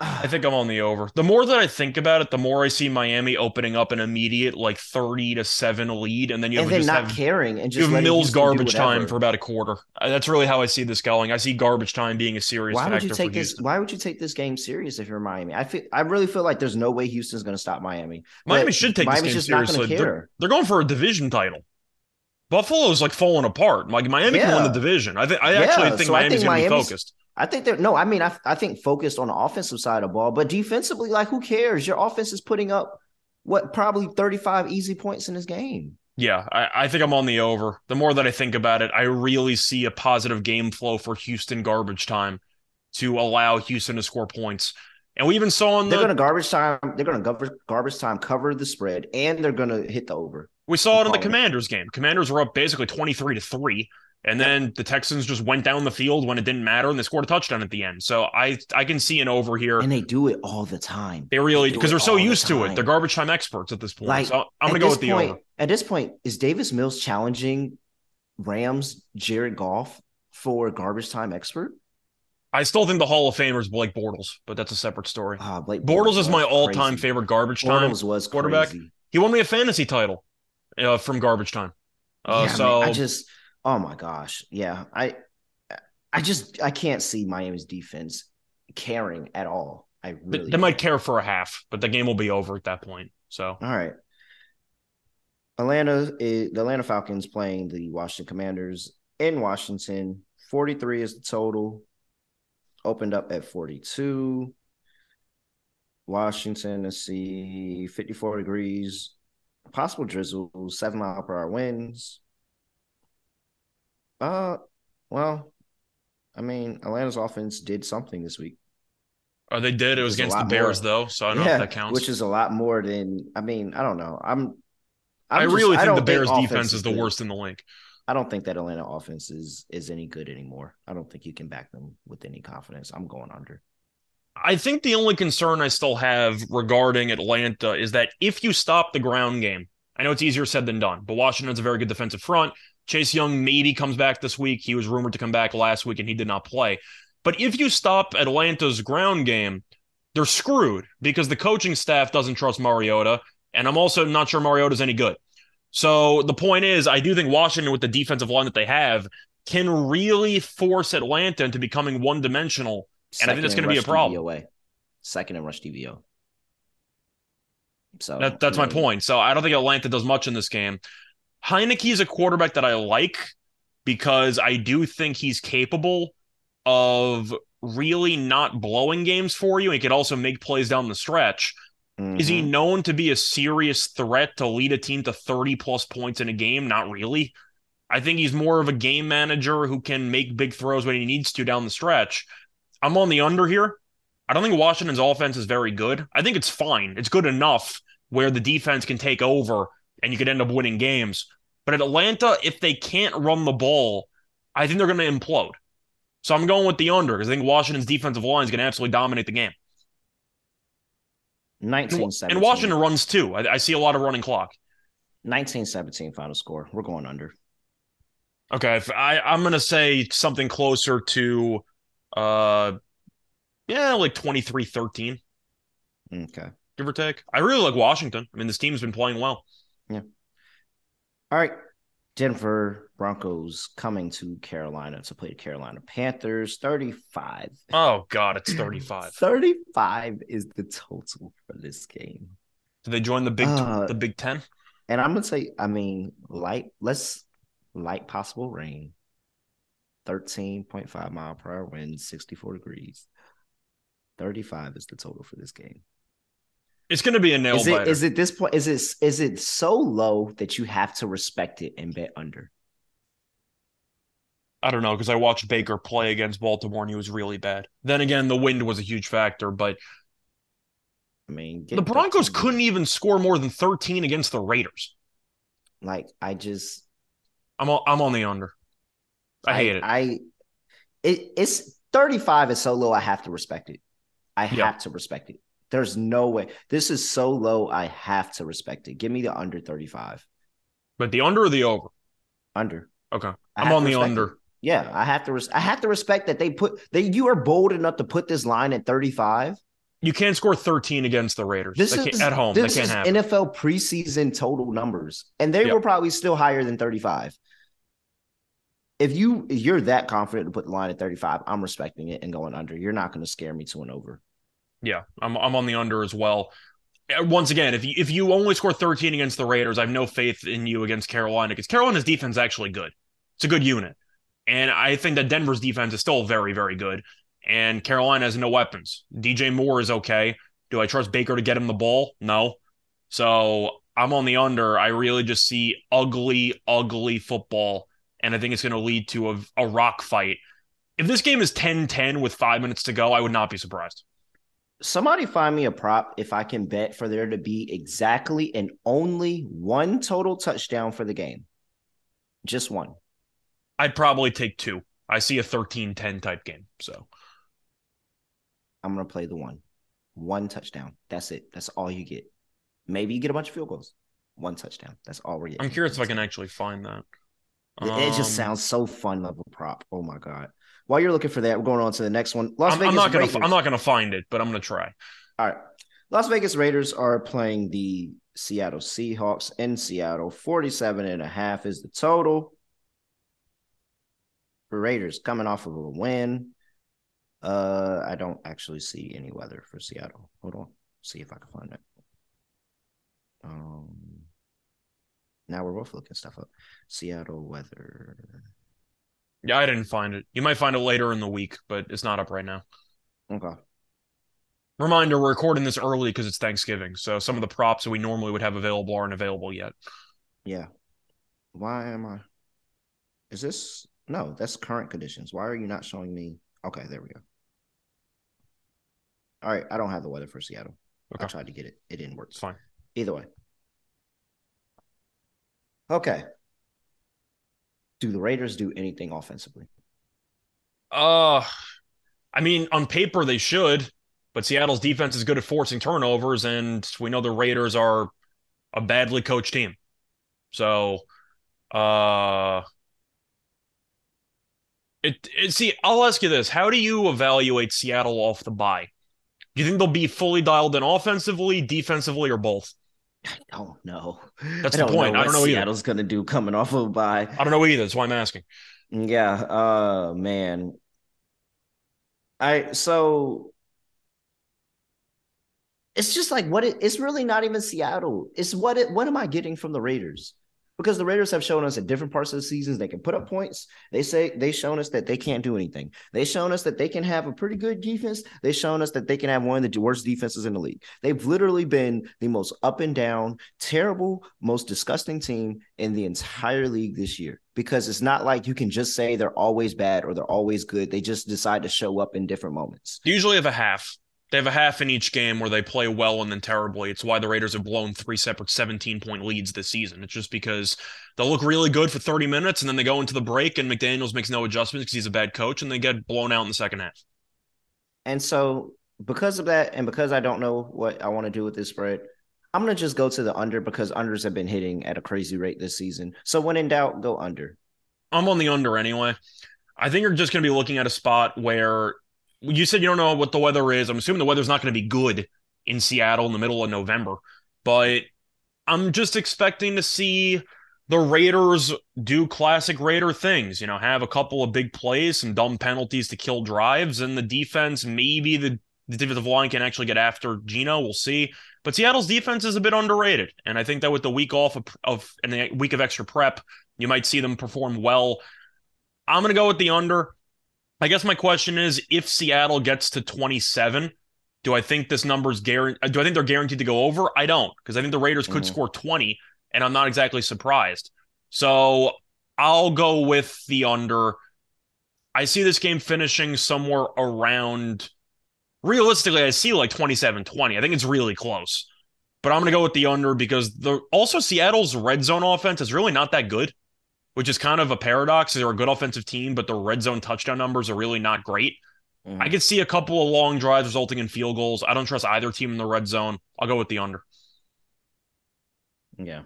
I, *sighs* I think I'm on the over. The more that I think about it, the more I see Miami opening up an immediate like 30 to seven lead, and then you and have then not have caring and you just have Mills garbage time for about a quarter. That's really how I see this going. I see garbage time being a serious Why would you take this? Why would you take this game serious if you're Miami? I feel I really feel like there's no way Houston's going to stop Miami. Miami But should take Miami's this just game not seriously. gonna They're, they're going for a division title. Buffalo's like falling apart. Like Miami can win the division. I think I Yeah, actually think so I Miami's think going to be Miami's- focused. I think they're no. I mean, I I think focused on the offensive side of the ball, but defensively, like who cares? Your offense is putting up what probably 35 easy points in this game. Yeah, I, I think I'm on the over. The more that I think about it, I really see a positive game flow for Houston garbage time to allow Houston to score points. And we even saw in They're going to garbage time. They're going to garbage garbage time cover the spread, and they're going to hit the over. we saw it in the Commanders game. Commanders were up basically 23 to 3. And then the Texans just went down the field when it didn't matter and they scored a touchdown at the end. So I I can see an over here. And they do it all the time. They really because it they're so all used to it. time. They're garbage time experts at this point. Like, so I'm gonna go with the point, over. At this point, is Davis Mills challenging Rams Jared Goff for garbage time expert? I still think the Hall of Famer is Blake Bortles, but that's a separate story. Ah, Blake Bortles is my all-time favorite garbage time. Bortles was quarterback. crazy. He won me a fantasy title uh, from garbage time. Uh, yeah, so man, I just, oh my gosh, yeah, I, I just, I can't see Miami's defense caring at all. I really, they might care for a half, but the game will be over at that point. So All right. Atlanta, is, the Atlanta Falcons playing the Washington Commanders in Washington. Forty-three is the total. Opened up at forty-two. Washington, let's see, fifty-four degrees. Possible drizzle, seven mile per hour winds. Uh, well, I mean, Atlanta's offense did something this week. Oh, they did. It was Which is a against the Bears, more. though. So I don't know if that counts. Which is a lot more than I mean, I don't know. I'm, I'm I just- really think don't the Bears offense defense is the good. worst in the league. I don't think that Atlanta offense is is any good anymore. I don't think you can back them with any confidence. I'm going under. I think the only concern I still have regarding Atlanta is that if you stop the ground game, I know it's easier said than done, but Washington's a very good defensive front. Chase Young maybe comes back this week. He was rumored to come back last week and he did not play. But if you stop Atlanta's ground game, they're screwed because the coaching staff doesn't trust Mariota, and I'm also not sure Mariota's any good. So the point is, I do think Washington, with the defensive line that they have, can really force Atlanta into becoming one dimensional. And I think that's going to be a problem. DVOA. Second in rush DVO. So That, that's my point. So I don't think Atlanta does much in this game. Heinicke is a quarterback that I like because I do think he's capable of really not blowing games for you. He could also make plays down the stretch. Is he mhm. known to be a serious threat to lead a team to 30 plus points in a game? Not really. I think he's more of a game manager who can make big throws when he needs to down the stretch. I'm on the under here. I don't think Washington's offense is very good. I think it's fine. It's good enough where the defense can take over and you could end up winning games. But at Atlanta, if they can't run the ball, I think they're going to implode. So I'm going with the under because I think Washington's defensive line is going to absolutely dominate the game. 19 And Washington runs too. I, I see a lot of running clock. 19 17 final score. We're going under. Okay, if I I'm gonna say something closer to, uh, yeah, like 23-13, Okay. give or take. I really like Washington. I mean, this team's been playing well. All right. Denver Broncos coming to Carolina to play the Carolina Panthers. 35. Oh God, it's *clears throat* 35. 35 is the total for this game. Did they join the Big Uh, the Big Ten? And I'm gonna say, I mean, light, let's light possible rain. 13.5 mile per hour wind, 64 degrees. 35 is the total for this game. It's gonna be a nail Is it biter. is it this point? Is it is it so low that you have to respect it and bet under? I don't know because I watched Baker play against Baltimore and he was really bad. Then again, the wind was a huge factor, but I mean, the Broncos 13. couldn't even score more than 13 against the Raiders. like. I just I'm on, I'm on the under. I hate it. I it it's 35 is so low. I have to respect it. I Yeah. have to respect it. There's no way. This is so low. I have to respect it. Give me the under 35. But the under or the over? Under. Okay, I'm on the under. it. Yeah, I have to. Res- I have to respect that they put that you are bold enough to put this line at 35. You can't score 13 against the Raiders. This is at home. This can't is happen. NFL preseason total numbers, and they Yep. were probably still higher than 35. If you if you're that confident to put the line at 35, I'm respecting it and going under. You're not going to scare me to an over. Yeah, I'm I'm on the under as well. Uh, Once again, if you if you only score 13 against the Raiders, I have no faith in you against Carolina because Carolina's defense is actually good. It's a good unit. And I think that Denver's defense is still very, very good. And Carolina has no weapons. DJ Moore is okay. Do I trust Baker to get him the ball? No. So I'm on the under. I really just see ugly, ugly football. And I think it's going to lead to a, a rock fight. If this game is 10 10 with five minutes to go, I would not be surprised. Somebody find me a prop if I can bet for there to be exactly and only one total touchdown for the game. Just one. I'd probably take two. I see a 13 10 type game. So I'm going to play the one. One touchdown. That's it. That's all you get. Maybe you get a bunch of field goals. One touchdown. That's all we're getting. I'm curious if I can actually find that. It, it just Um, sounds so fun level prop. Oh my god! While you're looking for that, we're going on to the next one. Las I'm, Vegas I'm not gonna. I'm not gonna find it, but I'm gonna try. All right. Las Vegas Raiders are playing the Seattle Seahawks in Seattle. 47 and a half is the total. For Raiders coming off of a win. Uh, I don't actually see any weather for Seattle. Hold on. See if I can find it. Um, now we're both looking stuff up. Seattle weather. Yeah, I didn't find it. You might find it later in the week, but it's not up right now. Okay. Reminder: We're recording this early because it's Thanksgiving, so some of the props that we normally would have available aren't available yet. Yeah. Why am I? Is this no? That's current conditions. Why are you not showing me? Okay, there we go. All right, I don't have the weather for Seattle. I tried to get it. It didn't work. It's fine. Either way. Okay. Do the Raiders do anything offensively? Uh, I mean, on paper they should, but Seattle's defense is good at forcing turnovers, and we know the Raiders are a badly coached team. So, uh, it, it see, I'll ask you this: How do you evaluate Seattle off the bye? Do you think they'll be fully dialed in offensively, defensively, or both? I don't know. That's the don't point. Know I don't know. Seattle's gonna do coming off of a bye. I don't know either. That's why I'm asking. Yeah. Uh man. I so it's just like what it, it's really not even Seattle. It's what it what am I getting from the Raiders? Because the Raiders have shown us at different parts of the seasons they can put up mm-hmm. points. They say they've shown us that they can't do anything. They've shown us that they can have a pretty good defense. They've shown us that they can have one of the worst defenses in the league. They've literally been the most up and down, terrible, most disgusting team in the entire league this year. Because it's not like you can just say they're always bad or they're always good. They just decide to show up in different moments. Usually of a half. They have a half in each game where they play well and then terribly. It's why the Raiders have blown three separate 17 point leads this season. It's just because they'll look really good for 30 minutes and then they go into the break and McDaniels makes no adjustments because he's a bad coach and they get blown out in the second half. And so, because of that, and because I don't know what I want to do with this spread, I'm going to just go to the under because unders have been hitting at a crazy rate this season. So, when in doubt, go under. I'm on the under anyway. I think you're just going to be looking at a spot where you said you don't know what the weather is. I'm assuming the weather's not going to be good in Seattle in the middle of November, but I'm just expecting to see the Raiders do classic Raider things, you know, have a couple of big plays, some dumb penalties to kill drives, and the defense, maybe the, the defensive line can actually get after Gino. We'll see. But Seattle's defense is a bit underrated. And I think that with the week off of, of and the week of extra prep, you might see them perform well. I'm going to go with the under. I guess my question is if Seattle gets to 27, do I think this number's guaranteed? Do I think they're guaranteed to go over? I don't, because I think the Raiders could Mhm. score 20, and I'm not exactly surprised. So I'll go with the under. I see this game finishing somewhere around, realistically, I see like 27 20. I think it's really close. But I'm going to go with the under because the also Seattle's red zone offense is really not that good which is kind of a paradox. They're a good offensive team, but the red zone touchdown numbers are really not great. Mhm. I could see a couple of long drives resulting in field goals. I don't trust either team in the red zone. I'll go with the under. Yeah.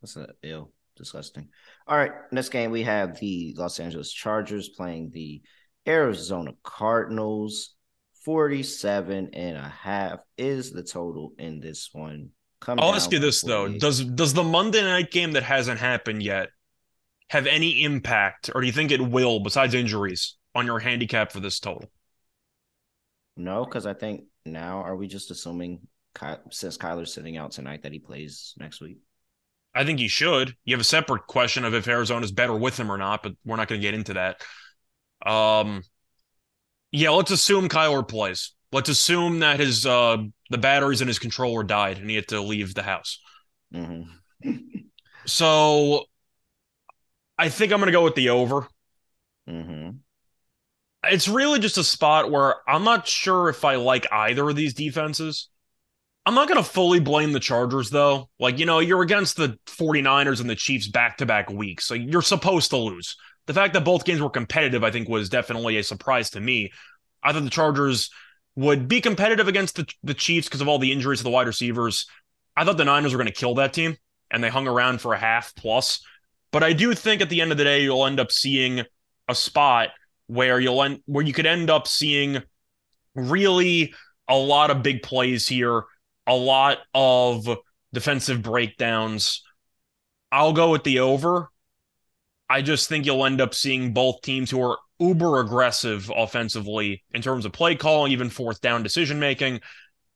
That's a ill, disgusting. All right. Next game, we have the Los Angeles Chargers playing the Arizona Cardinals. 47 and a half is the total in this one. Come I'll down ask you this though: does does the Monday night game that hasn't happened yet have any impact, or do you think it will, besides injuries, on your handicap for this total? No, because I think now are we just assuming Ky- since Kyler's sitting out tonight that he plays next week? I think he should. You have a separate question of if Arizona's better with him or not, but we're not going to get into that. Um, yeah, let's assume Kyler plays. Let's assume that his uh the batteries in his controller died and he had to leave the house. hmm *laughs* So I think I'm going to go with the over. hmm It's really just a spot where I'm not sure if I like either of these defenses. I'm not going to fully blame the Chargers, though. Like, you know, you're against the 49ers and the Chiefs back to back weeks. So you're supposed to lose. The fact that both games were competitive, I think, was definitely a surprise to me. I thought the Chargers would be competitive against the, the Chiefs because of all the injuries to the wide receivers. I thought the Niners were going to kill that team, and they hung around for a half plus. But I do think at the end of the day, you'll end up seeing a spot where you'll end where you could end up seeing really a lot of big plays here, a lot of defensive breakdowns. I'll go with the over. I just think you'll end up seeing both teams who are uber aggressive offensively in terms of play calling, even fourth down decision making.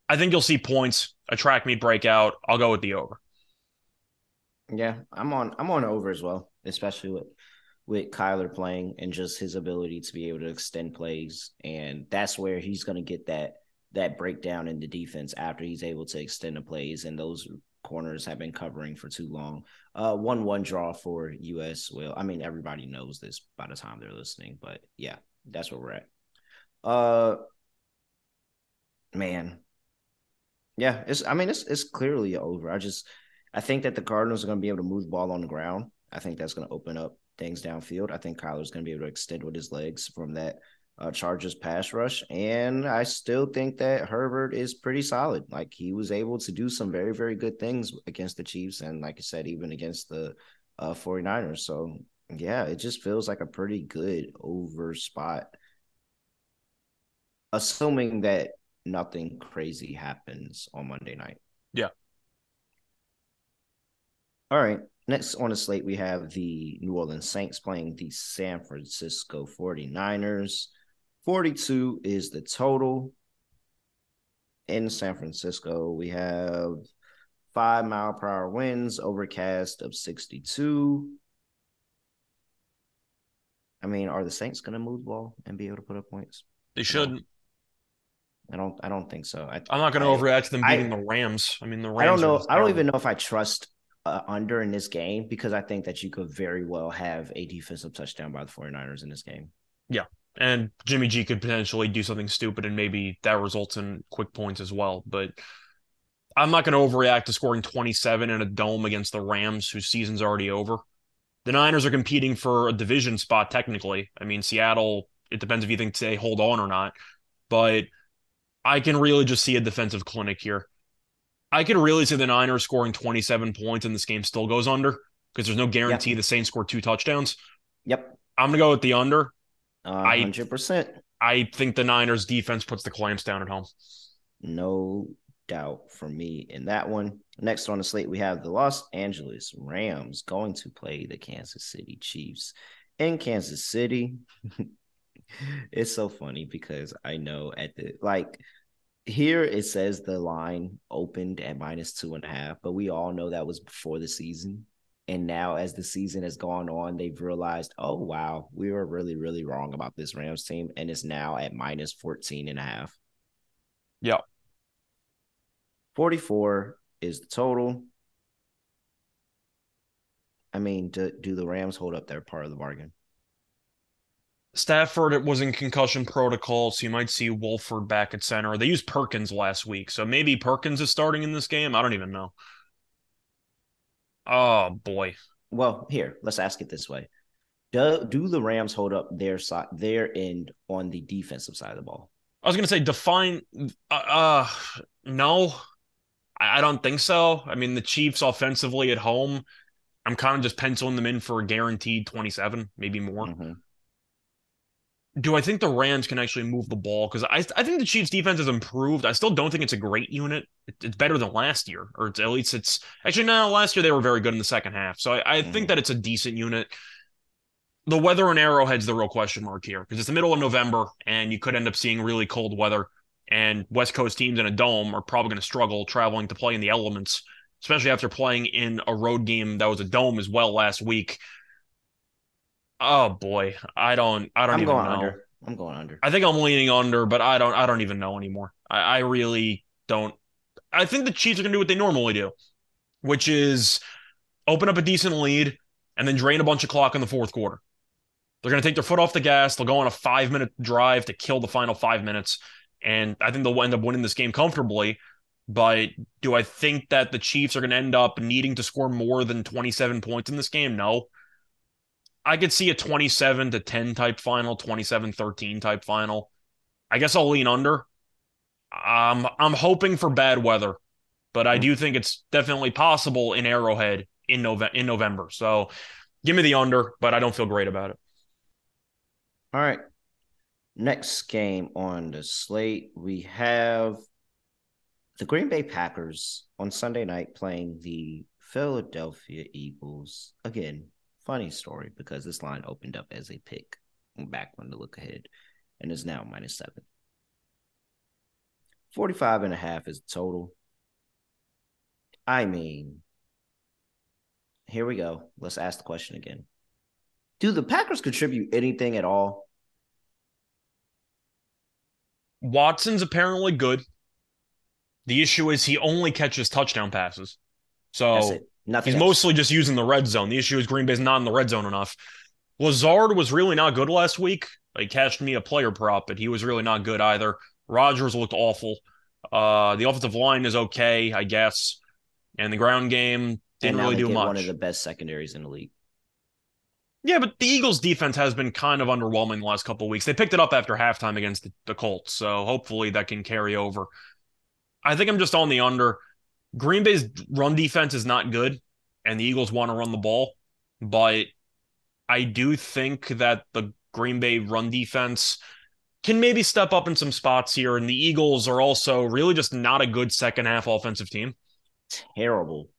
I think you'll see points, a track meet breakout. I'll go with the over. Yeah, I'm on. I'm on over as well, especially with with Kyler playing and just his ability to be able to extend plays, and that's where he's going to get that that breakdown in the defense after he's able to extend the plays, and those corners have been covering for too long. Uh, one one draw for US. Well, I mean everybody knows this by the time they're listening, but yeah, that's where we're at. Uh, man, yeah, it's. I mean, it's it's clearly over. I just I think that the Cardinals are going to be able to move ball on the ground. I think that's going to open up things downfield. I think Kyler's going to be able to extend with his legs from that uh, Chargers pass rush. And I still think that Herbert is pretty solid. Like he was able to do some very, very good things against the Chiefs. And like I said, even against the uh, 49ers. So yeah, it just feels like a pretty good over spot. assuming that nothing crazy happens on Monday night. Yeah. All right. Next on the slate, we have the New Orleans Saints playing the San Francisco 49ers. 42 is the total. In San Francisco, we have five mile per hour winds, overcast of 62. I mean, are the Saints going to move the ball and be able to put up points? They shouldn't. I don't. I don't think so. I, I'm not going to I- overreact to them I- beating the Rams. I mean, the Rams. I don't know. I don't even know if I trust uh, under in this game because I think that you could very well have a defensive touchdown by the 49ers in this game. And Jimmy G could potentially do something stupid, and maybe that results in quick points as well. But I'm not going to overreact to scoring 27 in a dome against the Rams, whose season's already over. The Niners are competing for a division spot, technically. I mean, Seattle, it depends if you think they hold on or not. But I can really just see a defensive clinic here. I could really see the Niners scoring 27 points and this game still goes under because there's no guarantee the Saints score two touchdowns. Yep. I'm going to go with the under. Uh, I- 100%. I think the Niners defense puts the clamps down at home. No doubt for me in that one. Next on the slate, we have the Los Angeles Rams going to play the Kansas City Chiefs in Kansas City. *laughs* it's so funny because I know at the like here it says the line opened at minus two and a half, but we all know that was before the season. And now, as the season has gone on, they've realized, oh, wow, we were really, really wrong about this Rams team. And it's now at minus 14 and a half. Yeah. 44 is the total. I mean, do, do the Rams hold up their part of the bargain? Stafford it was in concussion protocol, so you might see Wolford back at center. They used Perkins last week, so maybe Perkins is starting in this game. I don't even know. Oh boy. Well, here, let's ask it this way. Do, do the Rams hold up their side, their end on the defensive side of the ball? I was gonna say define uh, uh no. I, I don't think so. I mean the Chiefs offensively at home, I'm kind of just penciling them in for a guaranteed 27, maybe more. Mhm. Do I think the Rams can actually move the ball? Because I I think the Chiefs defense has improved. I still don't think it's a great unit. It, it's better than last year, or it's, at least it's actually no. Last year they were very good in the second half, so I, I think Mhm. that it's a decent unit. The weather in Arrowhead's the real question mark here because it's the middle of November and you could end up seeing really cold weather. And West Coast teams in a dome are probably going to struggle traveling to play in the elements, especially after playing in a road game that was a dome as well last week. Oh boy, I don't, I don't I'm even going know. under. I'm going under. I think I'm leaning under, but I don't I don't even know anymore. I, I really don't. I think the Chiefs are gonna do what they normally do, which is open up a decent lead and then drain a bunch of clock in the fourth quarter. They're gonna take their foot off the gas. They'll go on a five minute drive to kill the final five minutes. And I think they'll end up winning this game comfortably. But do I think that the Chiefs are going to end up needing to score more than 27 points in this game? No. I could see a 27 to 10 type final, 27 13 type final. I guess I'll lean under. Um, I'm hoping for bad weather, but I do think it's definitely possible in Arrowhead in November. In November, so give me the under, but I don't feel great about it. All right. Next game on the slate, we have the Green Bay Packers on Sunday night playing the Philadelphia Eagles. Again, funny story because this line opened up as a pick back when the look ahead and is now minus seven. 45 and a half is total. I mean, here we go. Let's ask the question again. Do the Packers contribute anything at all? Watson's apparently good. The issue is he only catches touchdown passes. So. Nothing. he's else. mostly just using the red zone. The issue is Green Bay's not in the red zone enough. Lazard was really not good last week. He cashed me a player prop, but he was really not good either. Rodgers looked awful. Uh, the offensive line is okay, I guess. And the ground game didn't really do much. One of the best secondaries in the league. Yeah, but the Eagles' defense has been kind of underwhelming the last couple of weeks. They picked it up after halftime against the, the Colts, so hopefully that can carry over. I think I'm just on the under. Green Bay's run defense is not good, and the Eagles want to run the ball, but I do think that the Green Bay run defense can maybe step up in some spots here. And the Eagles are also really just not a good second half offensive team. Terrible.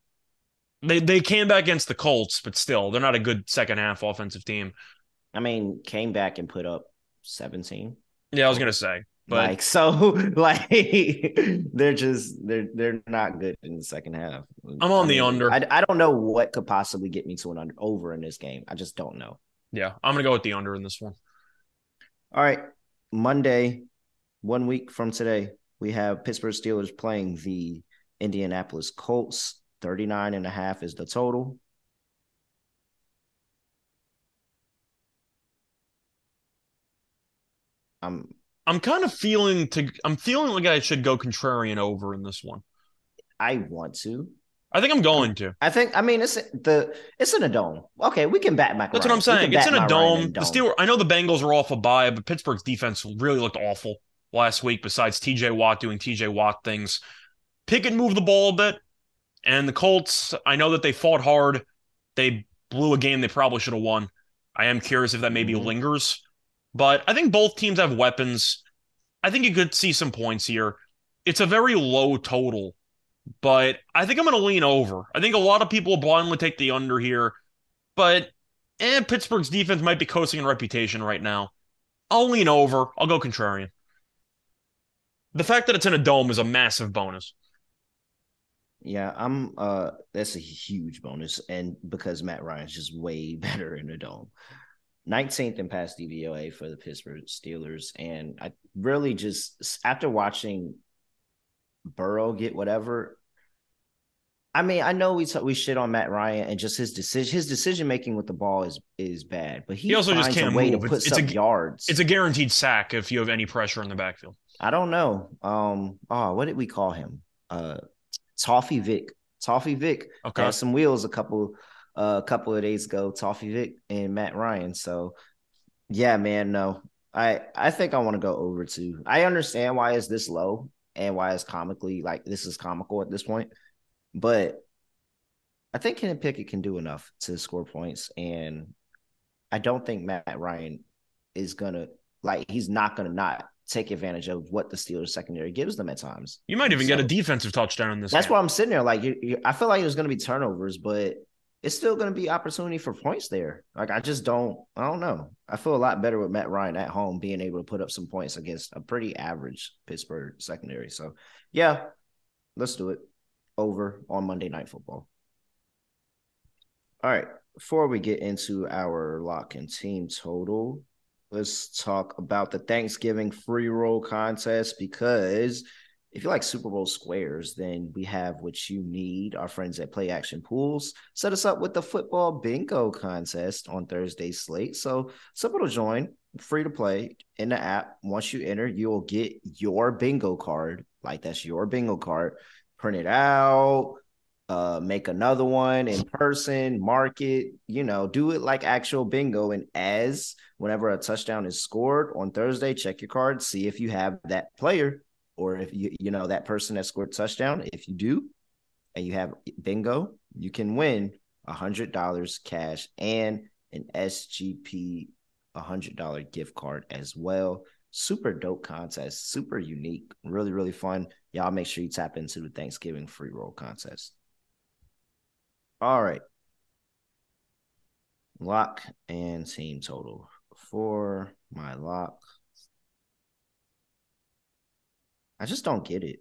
They they came back against the Colts, but still, they're not a good second half offensive team. I mean, came back and put up 17. Yeah, I was gonna say, but like *laughs* so like they're just they're they're not good in the second half. I'm on I the mean, under. I, I don't know what could possibly get me to an under, over in this game. I just don't know. yeah, I'm gonna go with the under in this one. All right. Monday, one week from today, we have Pittsburgh Steelers playing the Indianapolis Colts. 39 and a half is the total. I'm I'm kind of feeling to. I'm feeling like I should go contrarian over in this one. I want to. I think I'm going to. I think I mean it's the it's in a dome. Okay, we can bat Mac. That's Ryan. what I'm saying. It's in a dome. in The Steel. I know the Bengals are off a bye, but Pittsburgh's defense really looked awful last week. Besides T.J. Watt doing T.J. Watt things, Pickett moved the ball a bit, and the Colts. I know that they fought hard. They blew a game they probably should have won. I am curious if that maybe Mhm. lingers, but I think both teams have weapons. I think you could see some points here. It's a very low total, but I think I'm going to lean over. I think a lot of people will blindly take the under here, but eh, Pittsburgh's defense might be coasting in reputation right now. I'll lean over. I'll go contrarian. The fact that it's in a dome is a massive bonus. Yeah, I'm uh that's a huge bonus. And because Matt Ryan's just way *laughs* better in the dome. 19th in pass DVOA for the Pittsburgh Steelers. And I really just after watching Burrow get whatever. I mean, I know we t- we shit on Matt Ryan and just his decision his decision making with the ball is is bad, but he, He also just can't a way move. to It's- put it's a some g- yards. It's a guaranteed sack if you have any pressure in the backfield. I don't know. Um, oh, what did we call him? Uh, Toffee Vic. Toffee Vic Okay. had some wheels a couple, uh, a couple of days ago. Toffee Vic and Matt Ryan. So, yeah, man. No, I I think I want to go over to. I understand why it's this low and why it's comically like this is comical at this point, but I think Kenny Pickett can do enough to score points, and I don't think Matt Ryan is gonna like he's not gonna not take advantage of what the Steelers secondary gives them at times. You might even get a defensive touchdown in this. That's game. why I'm sitting there like you, you, I feel like there's gonna be turnovers, but it's still gonna be opportunity for points there. Like I just don't, I don't know. I feel a lot better with Matt Ryan at home being able to put up some points against a pretty average Pittsburgh secondary. So yeah, let's do it. Over on Monday Night Football. All right. Before we get into our lock and team total, let's talk about the Thanksgiving free roll contest because if you like Super Bowl squares, then we have what you need. Our friends at Play Action Pools set us up with the football bingo contest on Thursday's slate. So simple to join, free to play in the app. Once you enter, you'll get your bingo card. Like that's your bingo card. Print it out, uh, make another one in person, mark it, you know, do it like actual bingo. And as whenever a touchdown is scored on Thursday, check your card, see if you have that player or if you you know that person that scored touchdown. If you do, and you have bingo, you can win a hundred dollars cash and an SGP hundred dollar gift card as well. Super dope contest, super unique, really really fun. Y'all make sure you tap into the Thanksgiving free roll contest. All right. Lock and team total for my lock. I just don't get it.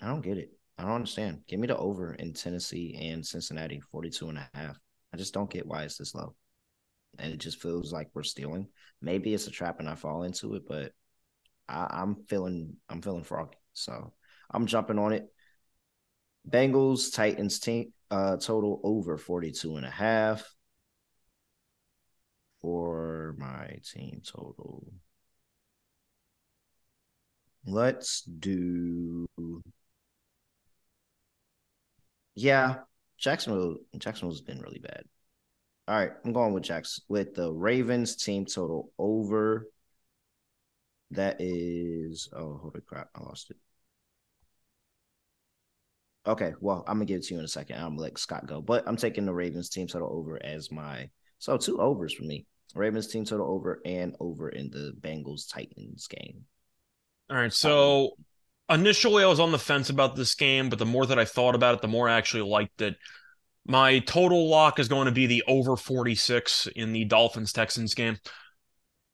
I don't get it. I don't understand. Give me the over in Tennessee and Cincinnati, 42 and a half. I just don't get why it's this low. And it just feels like we're stealing. Maybe it's a trap and I fall into it, but I, I'm feeling I'm feeling froggy. So I'm jumping on it. Bengals, Titans team uh total over 42 and a half for my team total. Let's do Yeah, Jacksonville Jacksonville's been really bad. All right, I'm going with Jacks with the Ravens team total over. That is oh holy crap, I lost it. Okay, well, I'm gonna give it to you in a second. I'm gonna let Scott go, but I'm taking the Ravens team total over as my so two overs for me. Ravens team total over and over in the Bengals Titans game. All right. Um, so initially, I was on the fence about this game, but the more that I thought about it, the more I actually liked it. My total lock is going to be the over 46 in the Dolphins Texans game.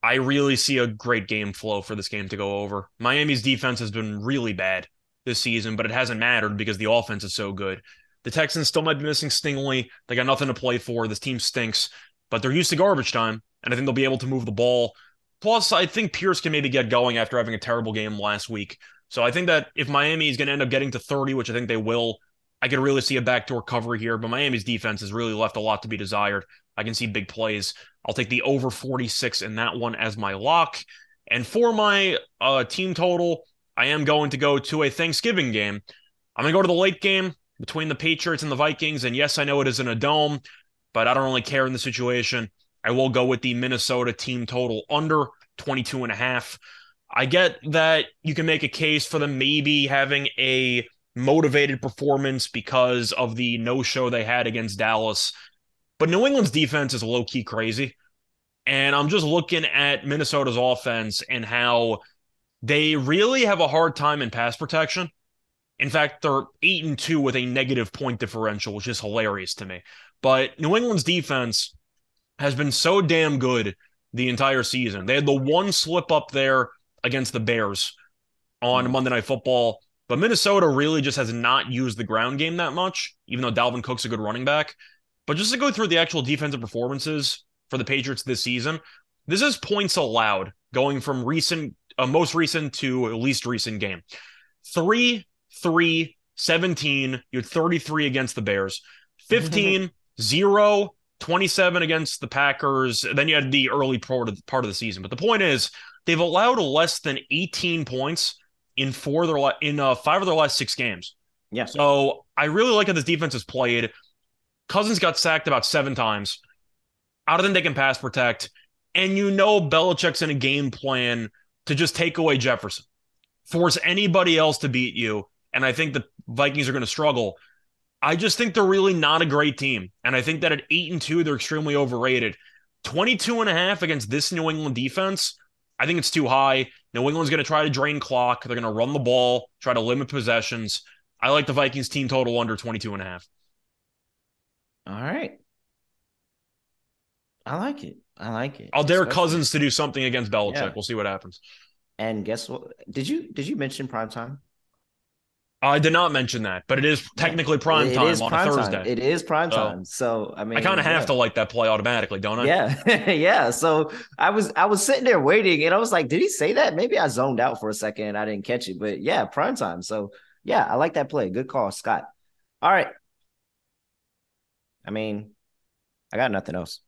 I really see a great game flow for this game to go over. Miami's defense has been really bad this season, but it hasn't mattered because the offense is so good. The Texans still might be missing Stingley. They got nothing to play for. This team stinks, but they're used to garbage time, and I think they'll be able to move the ball. Plus, I think Pierce can maybe get going after having a terrible game last week. So I think that if Miami is going to end up getting to 30, which I think they will, I could really see a backdoor cover here. But Miami's defense has really left a lot to be desired. I can see big plays. I'll take the over 46 in that one as my lock. And for my uh, team total, I am going to go to a Thanksgiving game. I'm going to go to the late game between the Patriots and the Vikings. And yes, I know it is in a dome, but I don't really care in the situation. I will go with the Minnesota team total under 22 and a half. I get that you can make a case for them maybe having a motivated performance because of the no show they had against Dallas. But New England's defense is low key crazy. And I'm just looking at Minnesota's offense and how they really have a hard time in pass protection. In fact, they're eight and two with a negative point differential, which is hilarious to me. But New England's defense has been so damn good the entire season. They had the one slip up there against the Bears on Monday Night Football, but Minnesota really just has not used the ground game that much, even though Dalvin Cook's a good running back. But just to go through the actual defensive performances for the Patriots this season, this is points allowed going from recent, uh, most recent to least recent game. Three, three, 17. You had 33 against the Bears, *laughs* 15, 0, 27 against the Packers. Then you had the early part of, part of the season. But the point is, they've allowed less than 18 points in four of their in uh, five of their last six games. Yeah. So I really like how this defense has played. Cousins got sacked about seven times. I don't think they can pass protect. And you know Belichick's in a game plan to just take away Jefferson, force anybody else to beat you. And I think the Vikings are going to struggle. I just think they're really not a great team. And I think that at eight and two, they're extremely overrated. 22 and a half against this New England defense, I think it's too high. New England's going to try to drain clock. They're going to run the ball, try to limit possessions. I like the Vikings team total under 22 and a half. All right. I like it. I like it. I'll dare Especially- Cousins to do something against Belichick. Yeah. We'll see what happens. And guess what? Did you did you mention prime time? Oh, I did not mention that, but it is technically prime It time is on prime a time. Thursday. It is prime So, time. So I mean, I kind of have yeah. to like that play automatically, don't I? Yeah, *laughs* yeah. So I was I was sitting there waiting, and I was like, "Did he say that?" Maybe I zoned out for a second and I didn't catch it, but yeah, prime time. So yeah, I like that play. Good call, Scott. All right. I mean, I got nothing else.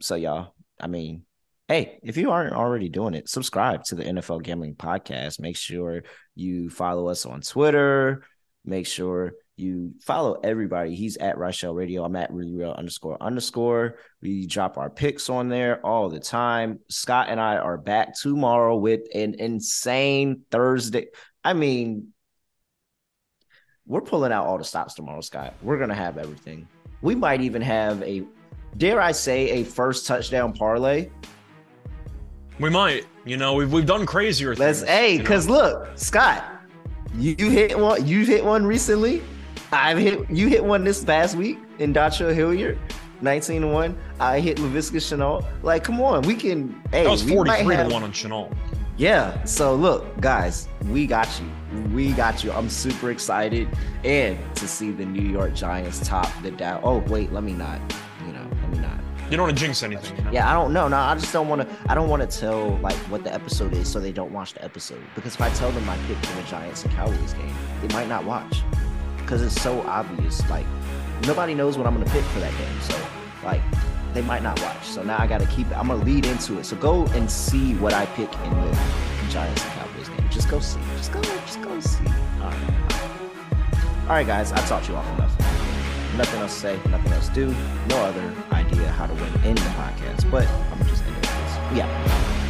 So y'all, I mean, hey, if you aren't already doing it, subscribe to the NFL Gambling Podcast. Make sure you follow us on Twitter. Make sure you follow everybody. He's at Rochelle Radio. I'm at really real underscore underscore. We drop our picks on there all the time. Scott and I are back tomorrow with an insane Thursday. I mean, we're pulling out all the stops tomorrow, Scott. We're gonna have everything. We might even have a, dare I say, a first touchdown parlay. We might. You know, we've we've done crazier Let's things. hey, because look, Scott, you, you hit one. You hit one recently. I've hit you hit one this past week in Dacho Hilliard, nineteen to one. I hit Laviska Shenault. Like, come on, we can. Hey, that was 43 have- to 1 on Shenault. Yeah. So look, guys, we got you. We got you. I'm super excited and to see the New York Giants top the down. Oh wait, let me not. You know, let me not. You don't want to jinx anything. You know? Yeah, I don't know. No, I just don't want to. I don't want to tell like what the episode is, so they don't watch the episode. Because if I tell them my pick for the Giants and Cowboys game, they might not watch because it's so obvious. Like nobody knows what I'm gonna pick for that game, so like they might not watch. So now I got to keep it. I'm gonna lead into it. So go and see what I pick in the Giants and Cowboys game. Just go see. Just go. Just go see. All right. All right, all guys. I taught you off enough. Nothing else to say, nothing else to do. No other idea how to win in the podcast, but I'm just ending this. Yeah.